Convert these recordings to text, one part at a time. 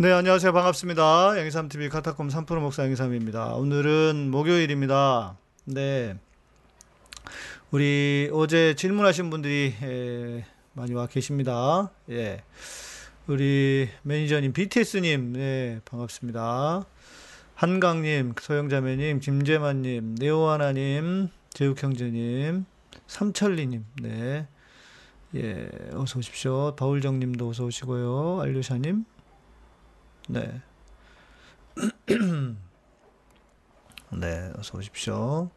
네, 안녕하세요. 반갑습니다. 양희삼TV 카타콤 3프로 목사 양희삼입니다. 오늘은 목요일입니다. 네. 우리 어제 질문하신 분들이 에, 많이 와 계십니다. 예. 우리 매니저님, BTS님, 네, 반갑습니다. 한강님, 소영자매님, 김재만님, 네오하나님, 제욱형제님, 삼천리님, 네. 예, 어서 오십시오. 바울정님도 어서 오시고요. 알류샤님, 네. 네, 어서 오십시오.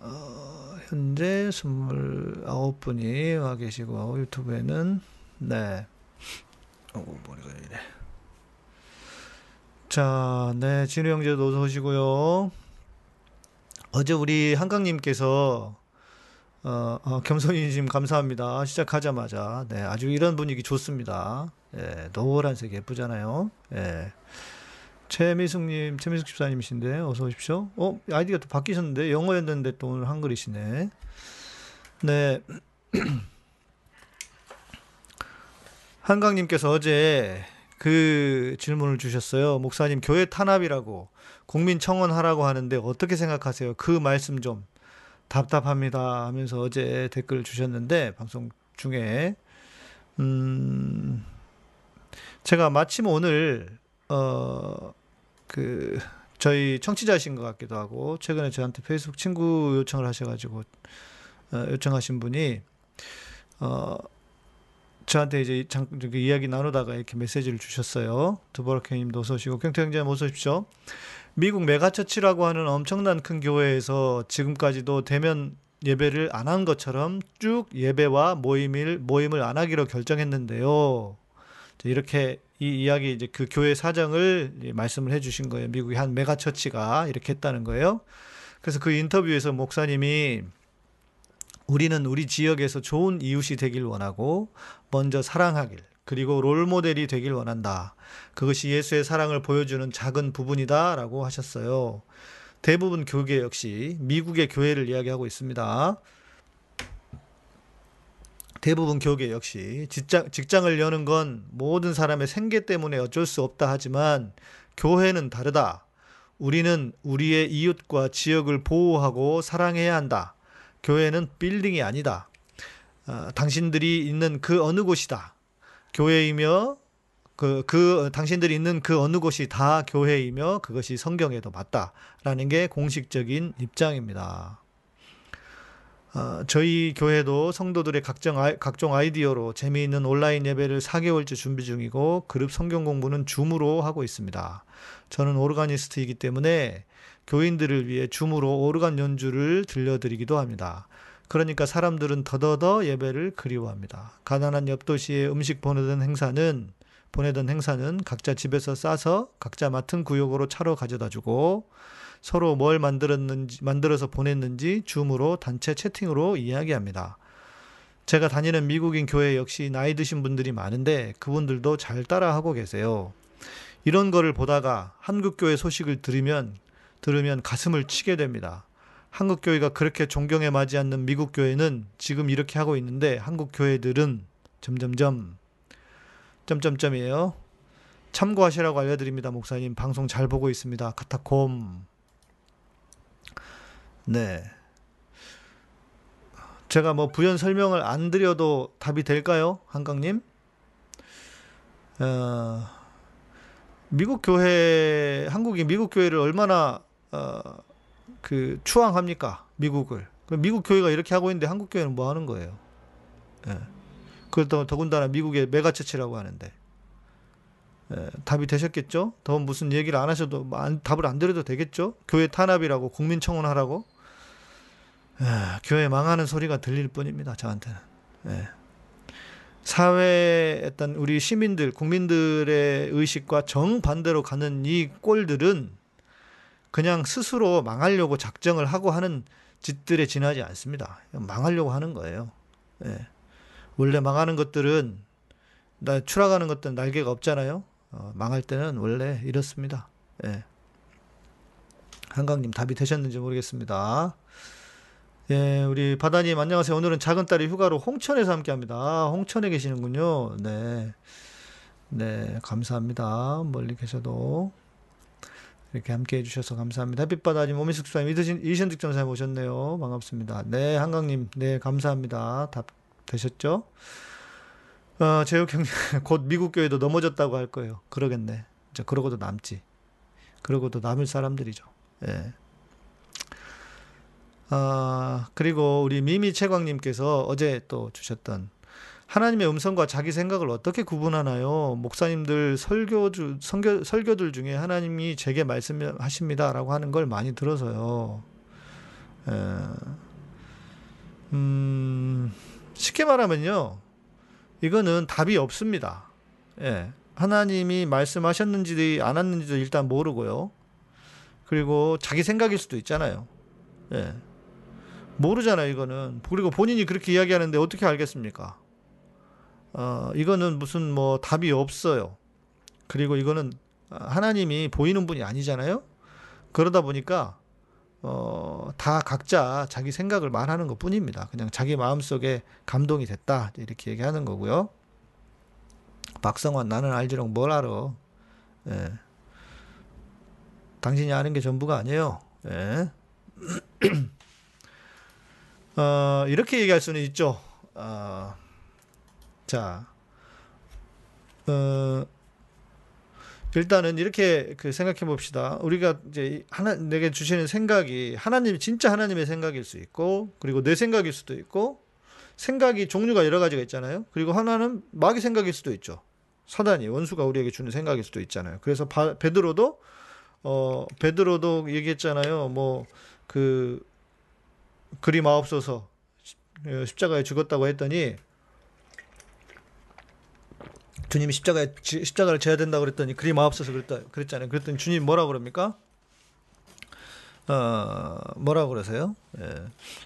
어, 현재 29분이 와 계시고, 유튜브에는, 네. 어, 머리가 이래. 자, 네, 진우 형제도 어서 오시고요. 어제 우리 한강님께서 어, 어, 겸손이님 감사합니다. 시작하자마자 네, 아주 이런 분위기 좋습니다. 예, 노란색 예쁘잖아요. 예. 최미숙님, 최미숙 집사님이신데 어서 오십시오. 어, 아이디가 또 바뀌셨는데 영어였는데 또 오늘 한글이시네. 네. 한강님께서 어제 그 질문을 주셨어요. 목사님, 교회 탄압이라고 국민 청원하라고 하는데 어떻게 생각하세요? 그 말씀 좀 답답합니다 하면서 어제 댓글 주셨는데 방송 중에 음 제가 마침 오늘 어 그 저희 청취자신 것 같기도 하고 최근에 저한테 페이스북 친구 요청을 하셔가지고 어, 요청하신 분이 어 저한테 이제 장, 이야기 나누다가 이렇게 메시지를 주셨어요. 두버럭형님도 어서 오시고 경태형제님 어서 오십시오. 미국 megachurch라고 하는 엄청난 큰 교회에서 지금까지도 대면 예배를 안 한 것처럼 쭉 예배와 모임을 모임을 안 하기로 결정했는데요. 이렇게 이 이야기 이제 그 교회 사정을 말씀을 해주신 거예요. 미국의 한 megachurch가 이렇게 했다는 거예요. 그래서 그 인터뷰에서 목사님이 우리는 우리 지역에서 좋은 이웃이 되길 원하고 먼저 사랑하길 그리고 롤 모델이 되길 원한다. 그것이 예수의 사랑을 보여주는 작은 부분이다라고 하셨어요. 대부분 교계 역시 미국의 교회를 이야기하고 있습니다. 대부분 교계 역시 직장, 직장을 여는 건 모든 사람의 생계 때문에 어쩔 수 없다 하지만 교회는 다르다. 우리는 우리의 이웃과 지역을 보호하고 사랑해야 한다. 교회는 빌딩이 아니다. 어, 당신들이 있는 그 어느 곳이다. 교회이며 그, 그, 당신들이 있는 그 어느 곳이 다 교회이며 그것이 성경에도 맞다라는 게 공식적인 입장입니다. 어, 저희 교회도 성도들의 각종, 아이, 각종 아이디어로 재미있는 온라인 예배를 4개월째 준비 중이고 그룹 성경 공부는 줌으로 하고 있습니다. 저는 오르가니스트이기 때문에 교인들을 위해 줌으로 오르간 연주를 들려드리기도 합니다. 그러니까 사람들은 더더더 예배를 그리워합니다. 가난한 옆 도시에 음식 보내던 행사는 보내던 행사는 각자 집에서 싸서 각자 맡은 구역으로 차로 가져다 주고 서로 뭘 만들었는지 만들어서 보냈는지 줌으로 단체 채팅으로 이야기합니다. 제가 다니는 미국인 교회 역시 나이 드신 분들이 많은데 그분들도 잘 따라하고 계세요. 이런 거를 보다가 한국 교회 소식을 들으면 들으면 가슴을 치게 됩니다. 한국 교회가 그렇게 존경에 맞지 않는 미국 교회는 지금 이렇게 하고 있는데 한국 교회들은 점점점 점점점이에요. 참고하시라고 알려드립니다, 목사님. 방송 잘 보고 있습니다. 카타콤. 네. 제가 뭐 부연 설명을 안 드려도 답이 될까요, 한강님? 어, 미국 교회, 한국이 미국 교회를 얼마나 어, 그 추앙합니까? 미국을. 미국 교회가 이렇게 하고 있는데 한국 교회는 뭐 하는 거예요? 예. 그것도 더군다나 미국의 megachurch라고 하는데. 예, 답이 되셨겠죠? 더 무슨 얘기를 안 하셔도 안, 답을 안 드려도 되겠죠? 교회 탄압이라고 국민청원하라고 예, 교회 망하는 소리가 들릴 뿐입니다. 저한테는. 예. 사회에 어떤 우리 시민들, 국민들의 의식과 정반대로 가는 이 꼴들은 그냥 스스로 망하려고 작정을 하고 하는 짓들에 지나지 않습니다. 망하려고 하는 거예요. 예. 원래 망하는 것들은 나 추락하는 것들은 날개가 없잖아요. 어, 망할 때는 원래 이렇습니다. 예. 한강님 답이 되셨는지 모르겠습니다. 예, 우리 바다님 안녕하세요. 오늘은 작은 딸이 휴가로 홍천에서 함께합니다. 홍천에 계시는군요. 네. 네, 감사합니다. 멀리 계셔도 이렇게 함께 해주셔서 감사합니다. 햇빛바다님, 오미숙사님, 이드신, 이신득 전사님 오셨네요. 반갑습니다. 네, 한강님, 네, 감사합니다. 답 되셨죠? 어, 제육 형님, 곧 미국 교회도 넘어졌다고 할 거예요. 그러겠네. 이제 그러고도 남지. 그러고도 남을 사람들이죠. 예. 아, 그리고 우리 미미 채광님께서 어제 또 주셨던 하나님의 음성과 자기 생각을 어떻게 구분하나요? 목사님들 설교주, 설교, 설교들 중에 하나님이 제게 말씀하십니다 라고 하는 걸 많이 들어서요. 에, 음, 쉽게 말하면요. 이거는 답이 없습니다. 예. 하나님이 말씀하셨는지 안 했는지도 일단 모르고요. 그리고 자기 생각일 수도 있잖아요. 예. 모르잖아요, 이거는. 그리고 본인이 그렇게 이야기하는데 어떻게 알겠습니까? 어, 이거는 무슨 뭐 답이 없어요. 그리고 이거는 하나님이 보이는 분이 아니잖아요. 그러다 보니까 어, 다 각자 자기 생각을 말하는 것 뿐입니다. 그냥 자기 마음속에 감동이 됐다. 이렇게 얘기하는 거고요. 박성환, 나는 알지롱 뭘 알아. 예. 당신이 아는 게 전부가 아니에요. 예. 어, 이렇게 얘기할 수는 있죠. 어, 자, 어, 일단은 이렇게 그 생각해 봅시다. 우리가 이제 하나 내게 주시는 생각이 하나님 진짜 하나님의 생각일 수 있고 그리고 내 생각일 수도 있고 생각이 종류가 여러 가지가 있잖아요. 그리고 하나는 마귀 생각일 수도 있죠. 사단이 원수가 우리에게 주는 생각일 수도 있잖아요. 그래서 바, 베드로도 어 베드로도 얘기했잖아요. 뭐그 그리 마옵소서 십자가에 죽었다고 했더니 주님이 십자가에 십자가를 져야 된다고 그랬더니 그리 마옵소서 그랬다 그랬잖아요. 그랬더니 주님 뭐라 그럽니까? 어, 뭐라고 그러세요? 예.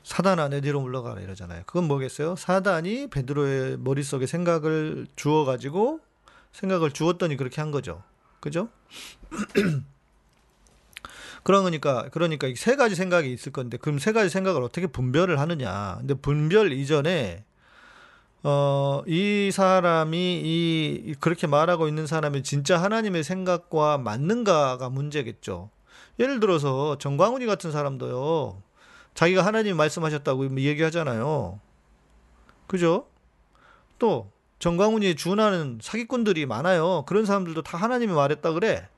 사단아 내 뒤로 물러가라 이러잖아요. 그건 뭐겠어요? 사단이 베드로의 머릿속에 생각을 주어 가지고 생각을 주었더니 그렇게 한 거죠. 그죠? 그러니까 그러니까 세 가지 생각이 있을 건데 그럼 세 가지 생각을 어떻게 분별을 하느냐? 근데 분별 이전에 어, 이 사람이 이 그렇게 말하고 있는 사람이 진짜 하나님의 생각과 맞는가가 문제겠죠. 예를 들어서 정광훈이 같은 사람도요. 자기가 하나님 말씀하셨다고 얘기하잖아요. 그죠? 또 정광훈이 준하는 사기꾼들이 많아요. 그런 사람들도 다 하나님이 말했다 그래.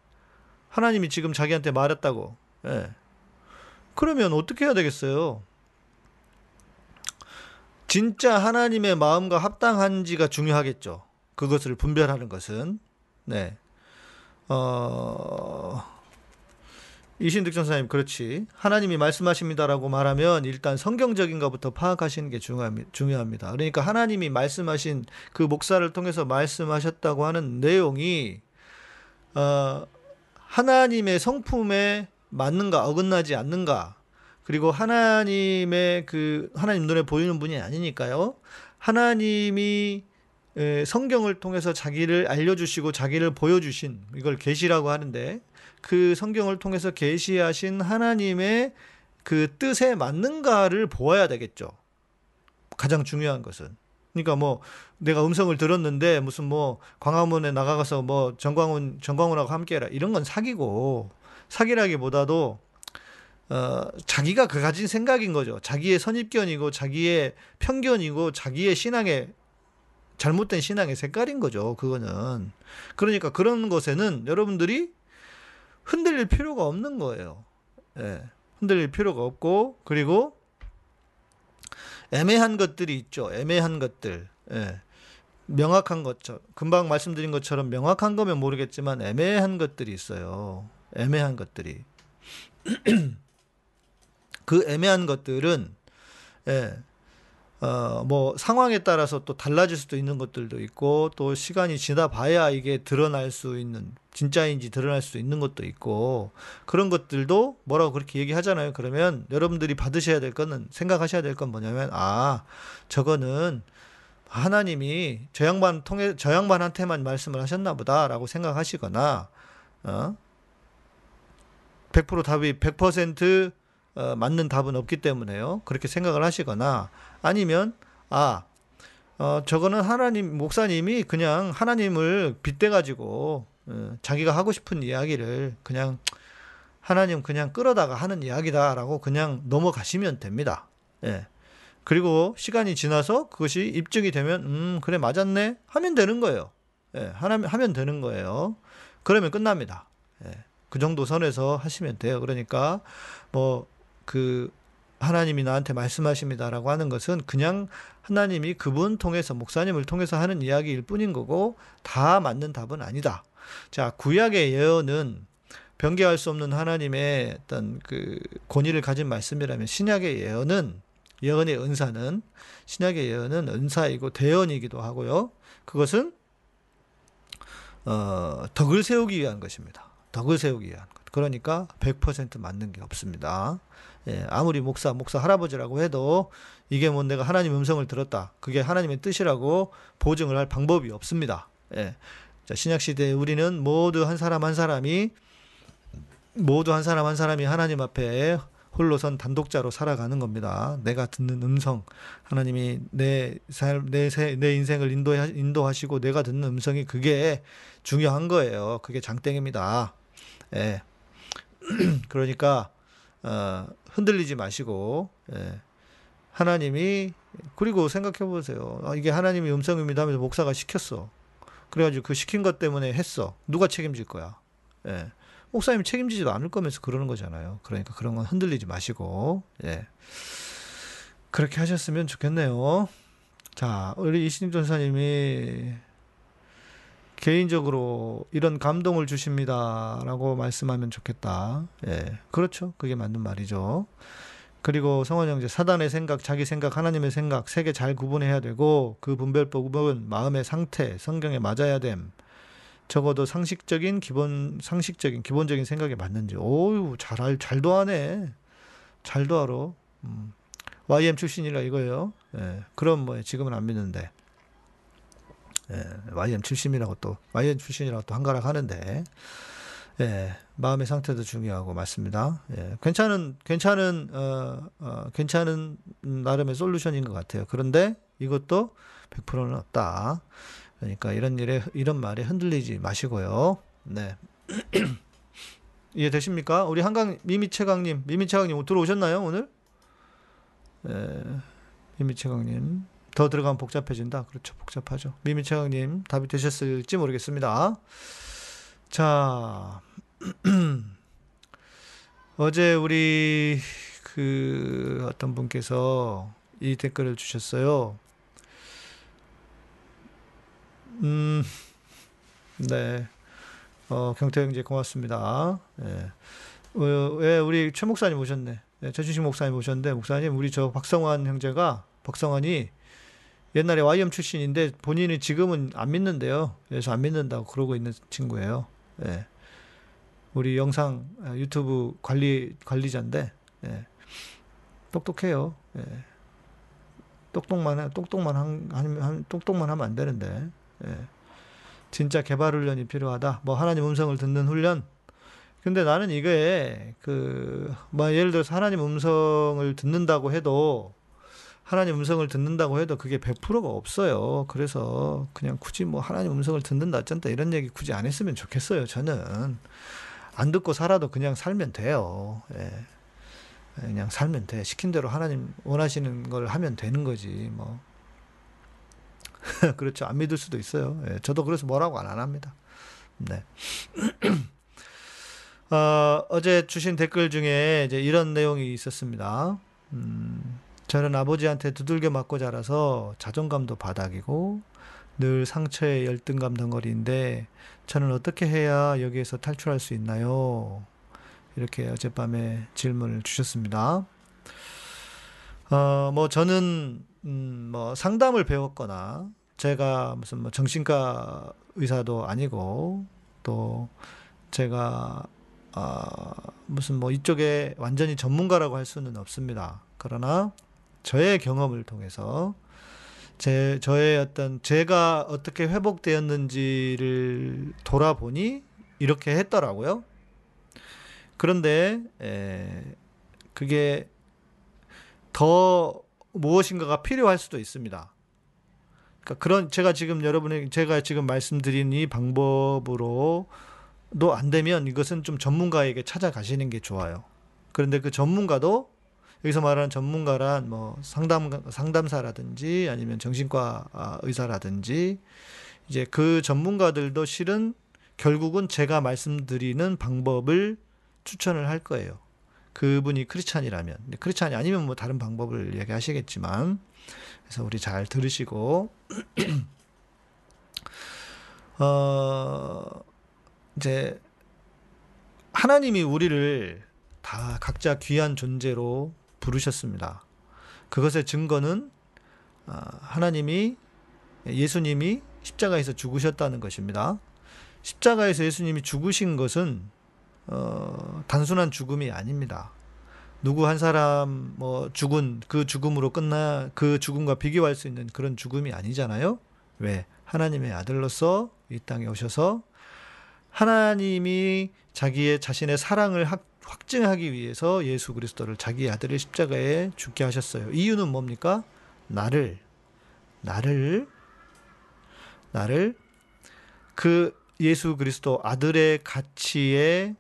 하나님이 지금 자기한테 말했다고. 예. 그러면 어떻게 해야 되겠어요? 진짜 하나님의 마음과 합당한지가 중요하겠죠. 그것을 분별하는 것은. 네. 어, 이신득 전사님, 그렇지. 하나님이 말씀하십니다라고 말하면 일단 성경적인 것부터 파악하시는 게 중요합니다. 그러니까 하나님이 말씀하신 그 목사를 통해서 말씀하셨다고 하는 내용이, 어, 하나님의 성품에 맞는가, 어긋나지 않는가, 그리고 하나님의 그 하나님 눈에 보이는 분이 아니니까요. 하나님이 성경을 통해서 자기를 알려주시고 자기를 보여주신 이걸 계시라고 하는데 그 성경을 통해서 계시하신 하나님의 그 뜻에 맞는가를 보아야 되겠죠. 가장 중요한 것은. 그러니까 뭐 내가 음성을 들었는데 무슨 뭐 광화문에 나가서 뭐 정광훈 정광훈하고 함께해라 이런 건 사기고 사기라기보다도 어, 자기가 그 가진 생각인 거죠. 자기의 선입견이고 자기의 편견이고 자기의 신앙의 잘못된 신앙의 색깔인 거죠. 그거는. 그러니까 그런 것에는 여러분들이 흔들릴 필요가 없는 거예요. 예. 흔들릴 필요가 없고 그리고 애매한 것들이 있죠. 애매한 것들. 예. 명확한 것처럼 금방 말씀드린 것처럼 명확한 거면 모르겠지만 애매한 것들이 있어요. 애매한 것들이. 그 애매한 것들은 예, 어, 뭐 상황에 따라서 또 달라질 수도 있는 것들도 있고 또 시간이 지나 봐야 이게 드러날 수 있는 진짜인지 드러날 수 있는 것도 있고 그런 것들도 뭐라고 그렇게 얘기하잖아요. 그러면 여러분들이 받으셔야 될 거는 생각하셔야 될 건 뭐냐면 아 저거는 하나님이 저 양반 통해 저 양반한테만 말씀을 하셨나 보다라고 생각하시거나 어? 100% 답이 100% 어, 맞는 답은 없기 때문에요. 그렇게 생각을 하시거나 아니면 아 어, 저거는 하나님, 목사님이 그냥 하나님을 빗대 가지고, 어, 자기가 하고 싶은 이야기를 그냥 하나님 그냥 끌어다가 하는 이야기다라고 그냥 넘어가시면 됩니다. 예. 그리고 시간이 지나서 그것이 입증이 되면, 음, 그래, 맞았네? 하면 되는 거예요. 예, 하면, 하면 되는 거예요. 그러면 끝납니다. 예, 그 정도 선에서 하시면 돼요. 그러니까, 뭐, 그, 하나님이 나한테 말씀하십니다라고 하는 것은 그냥 하나님이 그분 통해서 목사님을 통해서 하는 이야기일 뿐인 거고 다 맞는 답은 아니다. 자, 구약의 예언은 변개할 수 없는 하나님의 어떤 그 권위를 가진 말씀이라면 신약의 예언은 예언의 은사는 신약의 예언은 은사이고 대언이기도 하고요. 그것은 어, 덕을 세우기 위한 것입니다. 덕을 세우기 위한 것. 그러니까 100% 맞는 게 없습니다. 예, 아무리 목사, 목사 할아버지라고 해도 이게 뭐 내가 하나님 음성을 들었다. 그게 하나님의 뜻이라고 보증을 할 방법이 없습니다. 예. 자, 신약 시대에 우리는 모두 한 사람 한 사람이 모두 한 사람 한 사람이 하나님 앞에 홀로선 단독자로 살아가는 겁니다. 내가 듣는 음성, 하나님이 내 삶, 내, 내 인생을 인도하, 인도하시고 내가 듣는 음성이 그게 중요한 거예요. 그게 장땡입니다. 예. 그러니까 어, 흔들리지 마시고 예. 하나님이 그리고 생각해 보세요. 아, 이게 하나님의 음성입니다 하면서 목사가 시켰어. 그래가지고 그 시킨 것 때문에 했어. 누가 책임질 거야? 예. 목사님 책임지지도 않을 거면서 그러는 거잖아요. 그러니까 그런 건 흔들리지 마시고, 예. 그렇게 하셨으면 좋겠네요. 자, 우리 이신임 전사님이 개인적으로 이런 감동을 주십니다라고 말씀하면 좋겠다. 예. 그렇죠. 그게 맞는 말이죠. 그리고 성원 형제 사단의 생각, 자기 생각, 하나님의 생각 세 개 잘 구분해야 되고 그 분별법은 마음의 상태, 성경에 맞아야 됨. 적어도 상식적인 기본 상식적인 기본적인 생각에 맞는지. 오유 잘 잘도 하네. 잘도 알아. 음. YM 출신이라 이거예요. 예. 그럼 뭐 지금은 안 믿는데. 예. YM 출신이라고 또 YM 출신이라고 또 한가락 하는데. 예. 마음의 상태도 중요하고 맞습니다. 예. 괜찮은 괜찮은 어, 어 괜찮은 나름의 솔루션인 것 같아요. 그런데 이것도 100%는 없다. 그러니까 이런 일에 이런 말에 흔들리지 마시고요. 네. 이해되십니까? 우리 한강 미미채강님, 미미채강님 들어오셨나요 오늘? 네, 미미채강님 더 들어가면 복잡해진다. 그렇죠, 복잡하죠. 미미채강님 답이 되셨을지 모르겠습니다. 자, 어제 우리 그 어떤 분께서 이 댓글을 주셨어요. 음, 네. 어, 경태 형제 고맙습니다. 예. 어, 왜 우리 최 목사님 오셨네. 예, 최주식 목사님 오셨는데, 목사님, 우리 저 박성환 형제가, 박성환이 옛날에 YM 출신인데 본인이 지금은 안 믿는데요. 그래서 안 믿는다고 그러고 있는 친구예요. 예. 우리 영상 아, 유튜브 관리 관리자인데 예. 똑똑해요. 예. 똑똑만 해, 똑똑만 한, 한, 똑똑만 하면 안 되는데 예. 진짜 개발 훈련이 필요하다. 뭐 하나님 음성을 듣는 훈련. 근데 나는 이게 그 뭐 예를 들어서 하나님 음성을 듣는다고 해도 하나님 음성을 듣는다고 해도 그게 100%가 없어요. 그래서 그냥 굳이 뭐 하나님 음성을 듣는다 어쩐다 이런 얘기 굳이 안 했으면 좋겠어요. 저는 안 듣고 살아도 그냥 살면 돼요. 예. 그냥 살면 돼. 시킨 대로 하나님 원하시는 걸 하면 되는 거지. 뭐 그렇죠. 안 믿을 수도 있어요. 예, 저도 그래서 뭐라고 안 합니다. 네. 어, 어제 주신 댓글 중에 이제 이런 내용이 있었습니다. 음, 저는 아버지한테 두들겨 맞고 자라서 자존감도 바닥이고 늘 상처에 열등감 덩어리인데 저는 어떻게 해야 여기에서 탈출할 수 있나요? 이렇게 어젯밤에 질문을 주셨습니다. 어, 뭐 저는 음, 뭐 상담을 배웠거나 제가 무슨 뭐 정신과 의사도 아니고 또 제가 어, 무슨 뭐 이쪽에 완전히 전문가라고 할 수는 없습니다. 그러나 저의 경험을 통해서 제 저의 어떤 제가 어떻게 회복되었는지를 돌아보니 이렇게 했더라고요. 그런데 에, 그게 더 무엇인가가 필요할 수도 있습니다. 그러니까 그런 제가 지금 여러분에게 제가 지금 말씀드린 이 방법으로도 안 되면 이것은 좀 전문가에게 찾아가시는 게 좋아요. 그런데 그 전문가도 여기서 말하는 전문가란 뭐 상담 상담사라든지 아니면 정신과 아, 의사라든지 이제 그 전문가들도 실은 결국은 제가 말씀드리는 방법을 추천을 할 거예요. 그분이 크리스찬이라면. 크리스찬이 아니면 뭐 다른 방법을 얘기하시겠지만. 그래서 우리 잘 들으시고. 어 이제 하나님이 우리를 다 각자 귀한 존재로 부르셨습니다. 그것의 증거는 어, 하나님이 예수님이 십자가에서 죽으셨다는 것입니다. 십자가에서 예수님이 죽으신 것은 어, 단순한 죽음이 아닙니다. 누구 한 사람 뭐 죽은 그 죽음으로 끝나 그 죽음과 비교할 수 있는 그런 죽음이 아니잖아요. 왜? 하나님의 아들로서 이 땅에 오셔서 하나님이 자기의 자신의 사랑을 확증하기 위해서 예수 그리스도를 자기 아들의 십자가에 죽게 하셨어요. 이유는 뭡니까? 나를 나를 나를 그 예수 그리스도 아들의 가치에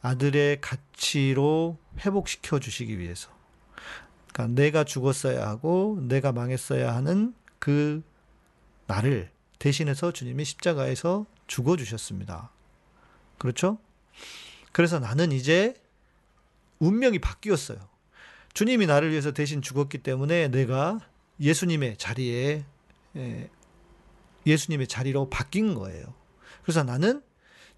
아들의 가치로 회복시켜 주시기 위해서. 그러니까 내가 죽었어야 하고 내가 망했어야 하는 그 나를 대신해서 주님이 십자가에서 죽어 주셨습니다. 그렇죠? 그래서 나는 이제 운명이 바뀌었어요. 주님이 나를 위해서 대신 죽었기 때문에 내가 예수님의 자리에 예, 예수님의 자리로 바뀐 거예요. 그래서 나는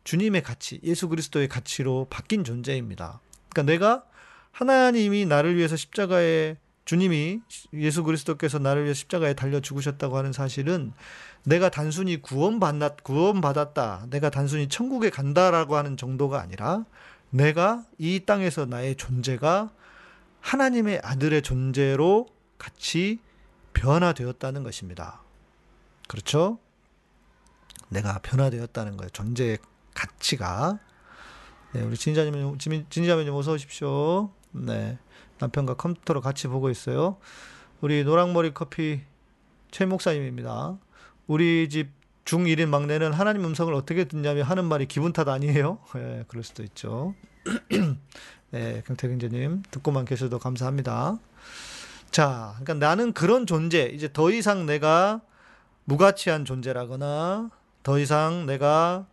주님의 가치, 예수 그리스도의 가치로 바뀐 존재입니다. 그러니까 내가 하나님이 나를 위해서 십자가에 주님이 예수 그리스도께서 나를 위해 십자가에 달려 죽으셨다고 하는 사실은 내가 단순히 구원받았, 구원받았다. 내가 단순히 천국에 간다라고 하는 정도가 아니라 내가 이 땅에서 나의 존재가 하나님의 아들의 존재로 같이 변화되었다는 것입니다. 그렇죠? 내가 변화되었다는 거예요. 존재의 가치가. 네, 우리 진자님, 진자매님 어서 오십시오. 네. 남편과 컴퓨터로 같이 보고 있어요. 우리 노랑머리 커피 최 목사님입니다. 우리 집 중1인 막내는 하나님 음성을 어떻게 듣냐며 하는 말이 기분 탓 아니에요? 네, 그럴 수도 있죠. 네, 경태경제님 듣고만 계셔도 감사합니다. 자, 그러니까 나는 그런 존재, 이제 더 이상 내가 무가치한 존재라거나 더 이상 내가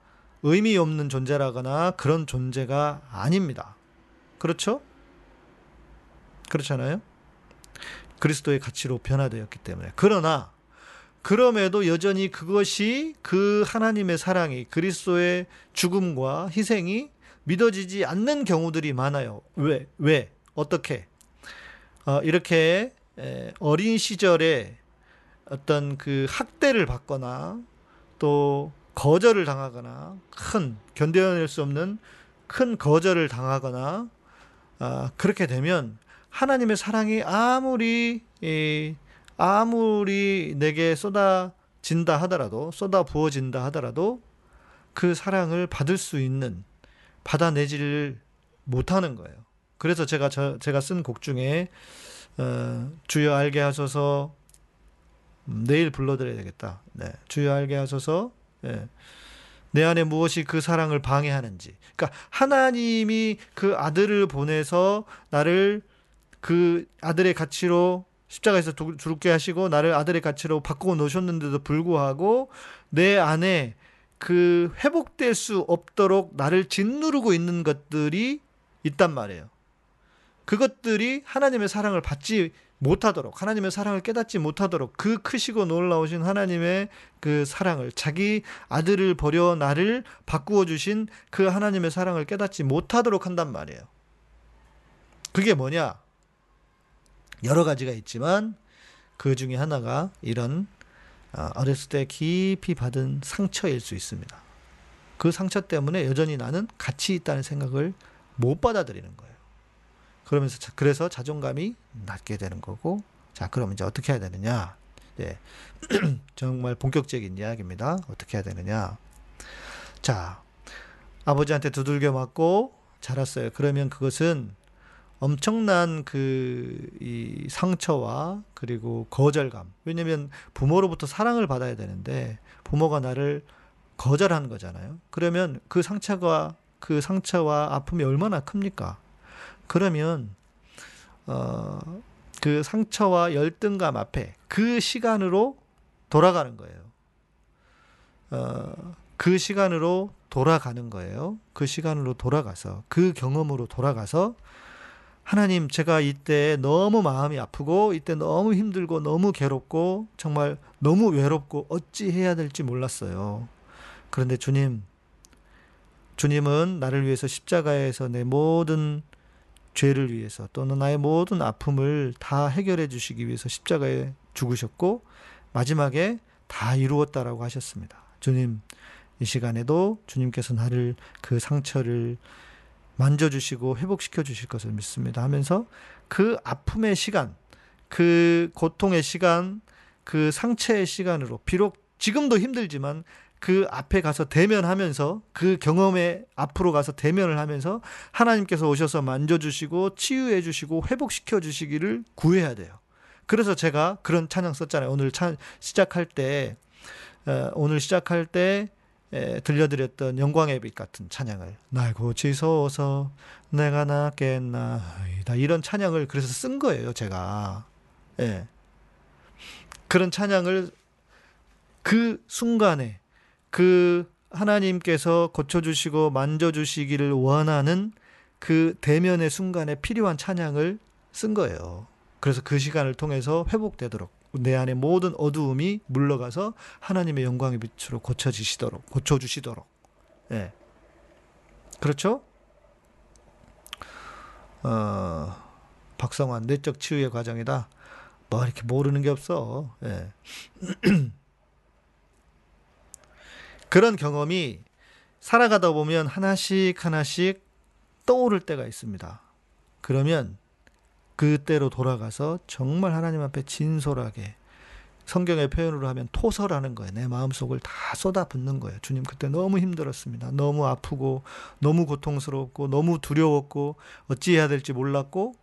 의미 없는 존재라거나 그런 존재가 아닙니다. 그렇죠? 그렇잖아요? 그리스도의 가치로 변화되었기 때문에. 그러나 그럼에도 여전히 그것이 그 하나님의 사랑이 그리스도의 죽음과 희생이 믿어지지 않는 경우들이 많아요. 왜? 왜? 어떻게? 어, 이렇게 어린 시절에 어떤 그 학대를 받거나 또 거절을 당하거나 큰 견뎌낼 수 없는 큰 거절을 당하거나 아, 그렇게 되면 하나님의 사랑이 아무리 이, 아무리 내게 쏟아진다 하더라도 쏟아 부어진다 하더라도 그 사랑을 받을 수 있는 받아내지를 못하는 거예요. 그래서 제가 저, 제가 쓴 곡 중에 어, 주여 알게 하소서 음, 내일 불러드려야 되겠다. 네, 주여 알게 하소서 네. 내 안에 무엇이 그 사랑을 방해하는지. 그러니까 하나님이 그 아들을 보내서 나를 그 아들의 가치로 십자가에서 죽게 하시고 나를 아들의 가치로 바꾸어 놓으셨는데도 불구하고 내 안에 그 회복될 수 없도록 나를 짓누르고 있는 것들이 있단 말이에요. 그것들이 하나님의 사랑을 받지 못하도록 하나님의 사랑을 깨닫지 못하도록 그 크시고 놀라우신 하나님의 그 사랑을 자기 아들을 버려 나를 바꾸어 주신 그 하나님의 사랑을 깨닫지 못하도록 한단 말이에요. 그게 뭐냐? 여러 가지가 있지만 그 중에 하나가 이런 어, 어렸을 때 깊이 받은 상처일 수 있습니다. 그 상처 때문에 여전히 나는 가치 있다는 생각을 못 받아들이는 거예요. 그러면서 그래서 자존감이 낮게 되는 거고 자 그럼 이제 어떻게 해야 되느냐? 네. 정말 본격적인 이야기입니다. 어떻게 해야 되느냐? 자 아버지한테 두들겨 맞고 자랐어요. 그러면 그것은 엄청난 그 이 상처와 그리고 거절감. 왜냐면 부모로부터 사랑을 받아야 되는데 부모가 나를 거절하는 거잖아요. 그러면 그 상처가 그 상처와 아픔이 얼마나 큽니까? 그러면 어, 그 상처와 열등감 앞에 그 시간으로 돌아가는 거예요. 어, 그 시간으로 돌아가는 거예요. 그 시간으로 돌아가서 그 경험으로 돌아가서 하나님 제가 이때 너무 마음이 아프고 이때 너무 힘들고 너무 괴롭고 정말 너무 외롭고 어찌 해야 될지 몰랐어요. 그런데 주님 주님은 나를 위해서 십자가에서 내 모든 죄를 위해서 또는 나의 모든 아픔을 다 해결해 주시기 위해서 십자가에 죽으셨고 마지막에 다 이루었다라고 하셨습니다. 주님 이 시간에도 주님께서 나를 그 상처를 만져주시고 회복시켜 주실 것을 믿습니다 하면서 그 아픔의 시간, 그 고통의 시간, 그 상처의 시간으로 비록 지금도 힘들지만 그 앞에 가서 대면하면서 그 경험에 앞으로 가서 대면을 하면서 하나님께서 오셔서 만져주시고 치유해주시고 회복시켜 주시기를 구해야 돼요. 그래서 제가 그런 찬양 썼잖아요. 오늘 찬, 시작할 때, 어, 오늘 시작할 때 에, 들려드렸던 영광의 빛 같은 찬양을 날 고치소서 내가 낫겠나이다 이런 찬양을 그래서 쓴 거예요 제가 예. 그런 찬양을 그 순간에 그 하나님께서 고쳐주시고 만져주시기를 원하는 그 대면의 순간에 필요한 찬양을 쓴 거예요. 그래서 그 시간을 통해서 회복되도록 내 안에 모든 어두움이 물러가서 하나님의 영광의 빛으로 고쳐지시도록 고쳐주시도록 예 그렇죠? 어 박성환 내적 치유의 과정이다. 뭐 이렇게 모르는 게 없어. 예. 그런 경험이 살아가다 보면 하나씩 하나씩 떠오를 때가 있습니다. 그러면 그때로 돌아가서 정말 하나님 앞에 진솔하게 성경의 표현으로 하면 토설하는 거예요. 내 마음속을 다 쏟아붓는 거예요. 주님 그때 너무 힘들었습니다. 너무 아프고 너무 고통스럽고 너무 두려웠고 어찌해야 될지 몰랐고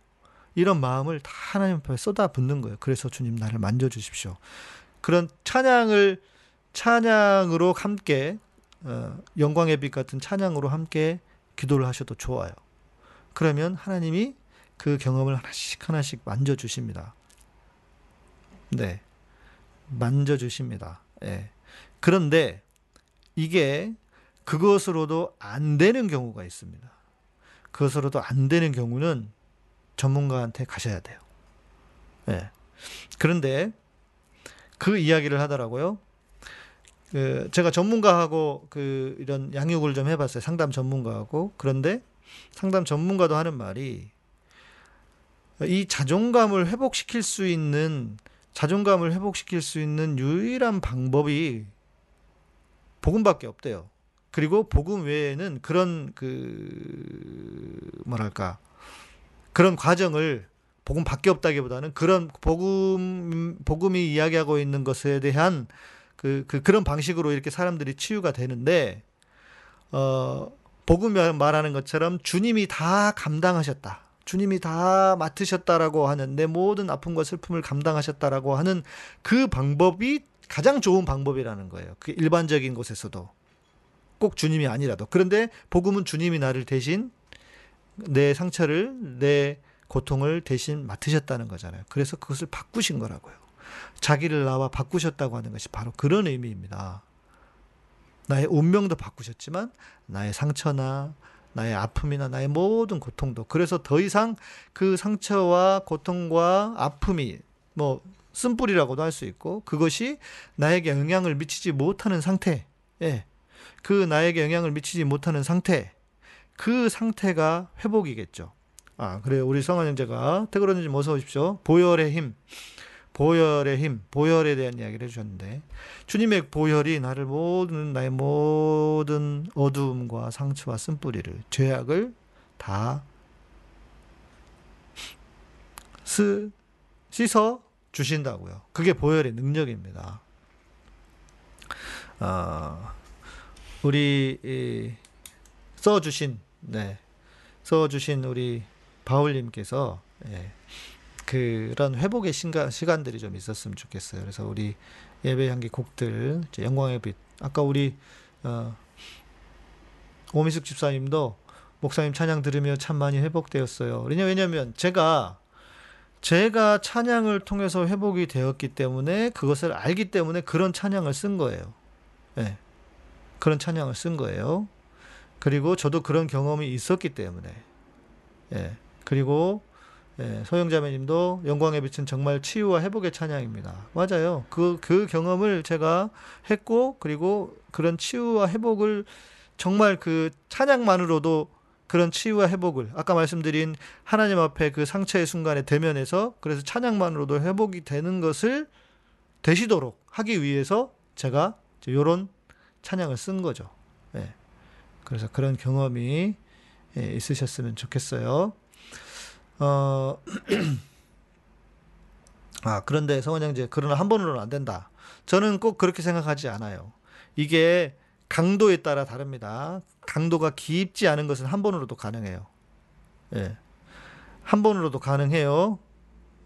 이런 마음을 다 하나님 앞에 쏟아붓는 거예요. 그래서 주님 나를 만져 주십시오. 그런 찬양을 찬양으로 함께 어, 영광의 빛 같은 찬양으로 함께 기도를 하셔도 좋아요. 그러면 하나님이 그 경험을 하나씩 하나씩 만져 주십니다. 네. 만져 주십니다. 예. 그런데 이게 그것으로도 안 되는 경우가 있습니다. 그것으로도 안 되는 경우는 전문가한테 가셔야 돼요. 예. 그런데 그 이야기를 하더라고요. 그 제가 전문가하고 그 이런 양육을 좀 해봤어요. 상담 전문가하고 그런데 상담 전문가도 하는 말이 이 자존감을 회복시킬 수 있는 자존감을 회복시킬 수 있는 유일한 방법이 복음밖에 없대요. 그리고 복음 외에는 그런 그 뭐랄까 그런 과정을 복음 밖에 없다기보다는 그런 복음 복음이 이야기하고 있는 것에 대한 그, 그 그런 방식으로 이렇게 사람들이 치유가 되는데 어 복음이 말하는 것처럼 주님이 다 감당하셨다. 주님이 다 맡으셨다라고 하는 내 모든 아픔과 슬픔을 감당하셨다라고 하는 그 방법이 가장 좋은 방법이라는 거예요. 그 일반적인 곳에서도 꼭 주님이 아니라도 그런데 복음은 주님이 나를 대신 내 상처를 내 고통을 대신 맡으셨다는 거잖아요. 그래서 그것을 바꾸신 거라고요. 자기를 나와 바꾸셨다고 하는 것이 바로 그런 의미입니다. 나의 운명도 바꾸셨지만 나의 상처나 나의 아픔이나 나의 모든 고통도 그래서 더 이상 그 상처와 고통과 아픔이 뭐 쓴뿌리라고도 할 수 있고 그것이 나에게 영향을 미치지 못하는 상태 예. 그 나에게 영향을 미치지 못하는 상태 그 상태가 회복이겠죠. 아, 그래요. 우리 성환 형제가 태그러님 어서 오십시오. 보혈의 힘. 보혈의 힘, 보혈에 대한 이야기를 해주셨는데 주님의 보혈이 나를 모든 나의 모든 어두움과 상처와 쓴뿌리를 죄악을 다 스, 씻어 주신다고요. 그게 보혈의 능력입니다. 어, 우리 써 주신 네. 써 주신 우리 바울님께서 예, 그런 회복의 시간, 시간들이 좀 있었으면 좋겠어요. 그래서 우리 예배 향기 곡들, 영광의 빛. 아까 우리 어, 오미숙 집사님도 목사님 찬양 들으며 참 많이 회복되었어요. 왜냐면 제가 제가 찬양을 통해서 회복이 되었기 때문에 그것을 알기 때문에 그런 찬양을 쓴 거예요. 네. 그런 찬양을 쓴 거예요. 그리고 저도 그런 경험이 있었기 때문에. 예. 그리고 예, 소영자매님도 영광의 빛은 정말 치유와 회복의 찬양입니다. 맞아요. 그, 그 경험을 제가 했고, 그리고 그런 치유와 회복을 정말 그 찬양만으로도 그런 치유와 회복을 아까 말씀드린 하나님 앞에 그 상처의 순간에 대면해서 그래서 찬양만으로도 회복이 되는 것을 되시도록 하기 위해서 제가 이런 찬양을 쓴 거죠. 예. 그래서 그런 경험이 예, 있으셨으면 좋겠어요. 어, 아, 그런데 성원 형제, 그러나 한 번으로는 안 된다. 저는 꼭 그렇게 생각하지 않아요. 이게 강도에 따라 다릅니다. 강도가 깊지 않은 것은 한 번으로도 가능해요. 예. 한 번으로도 가능해요.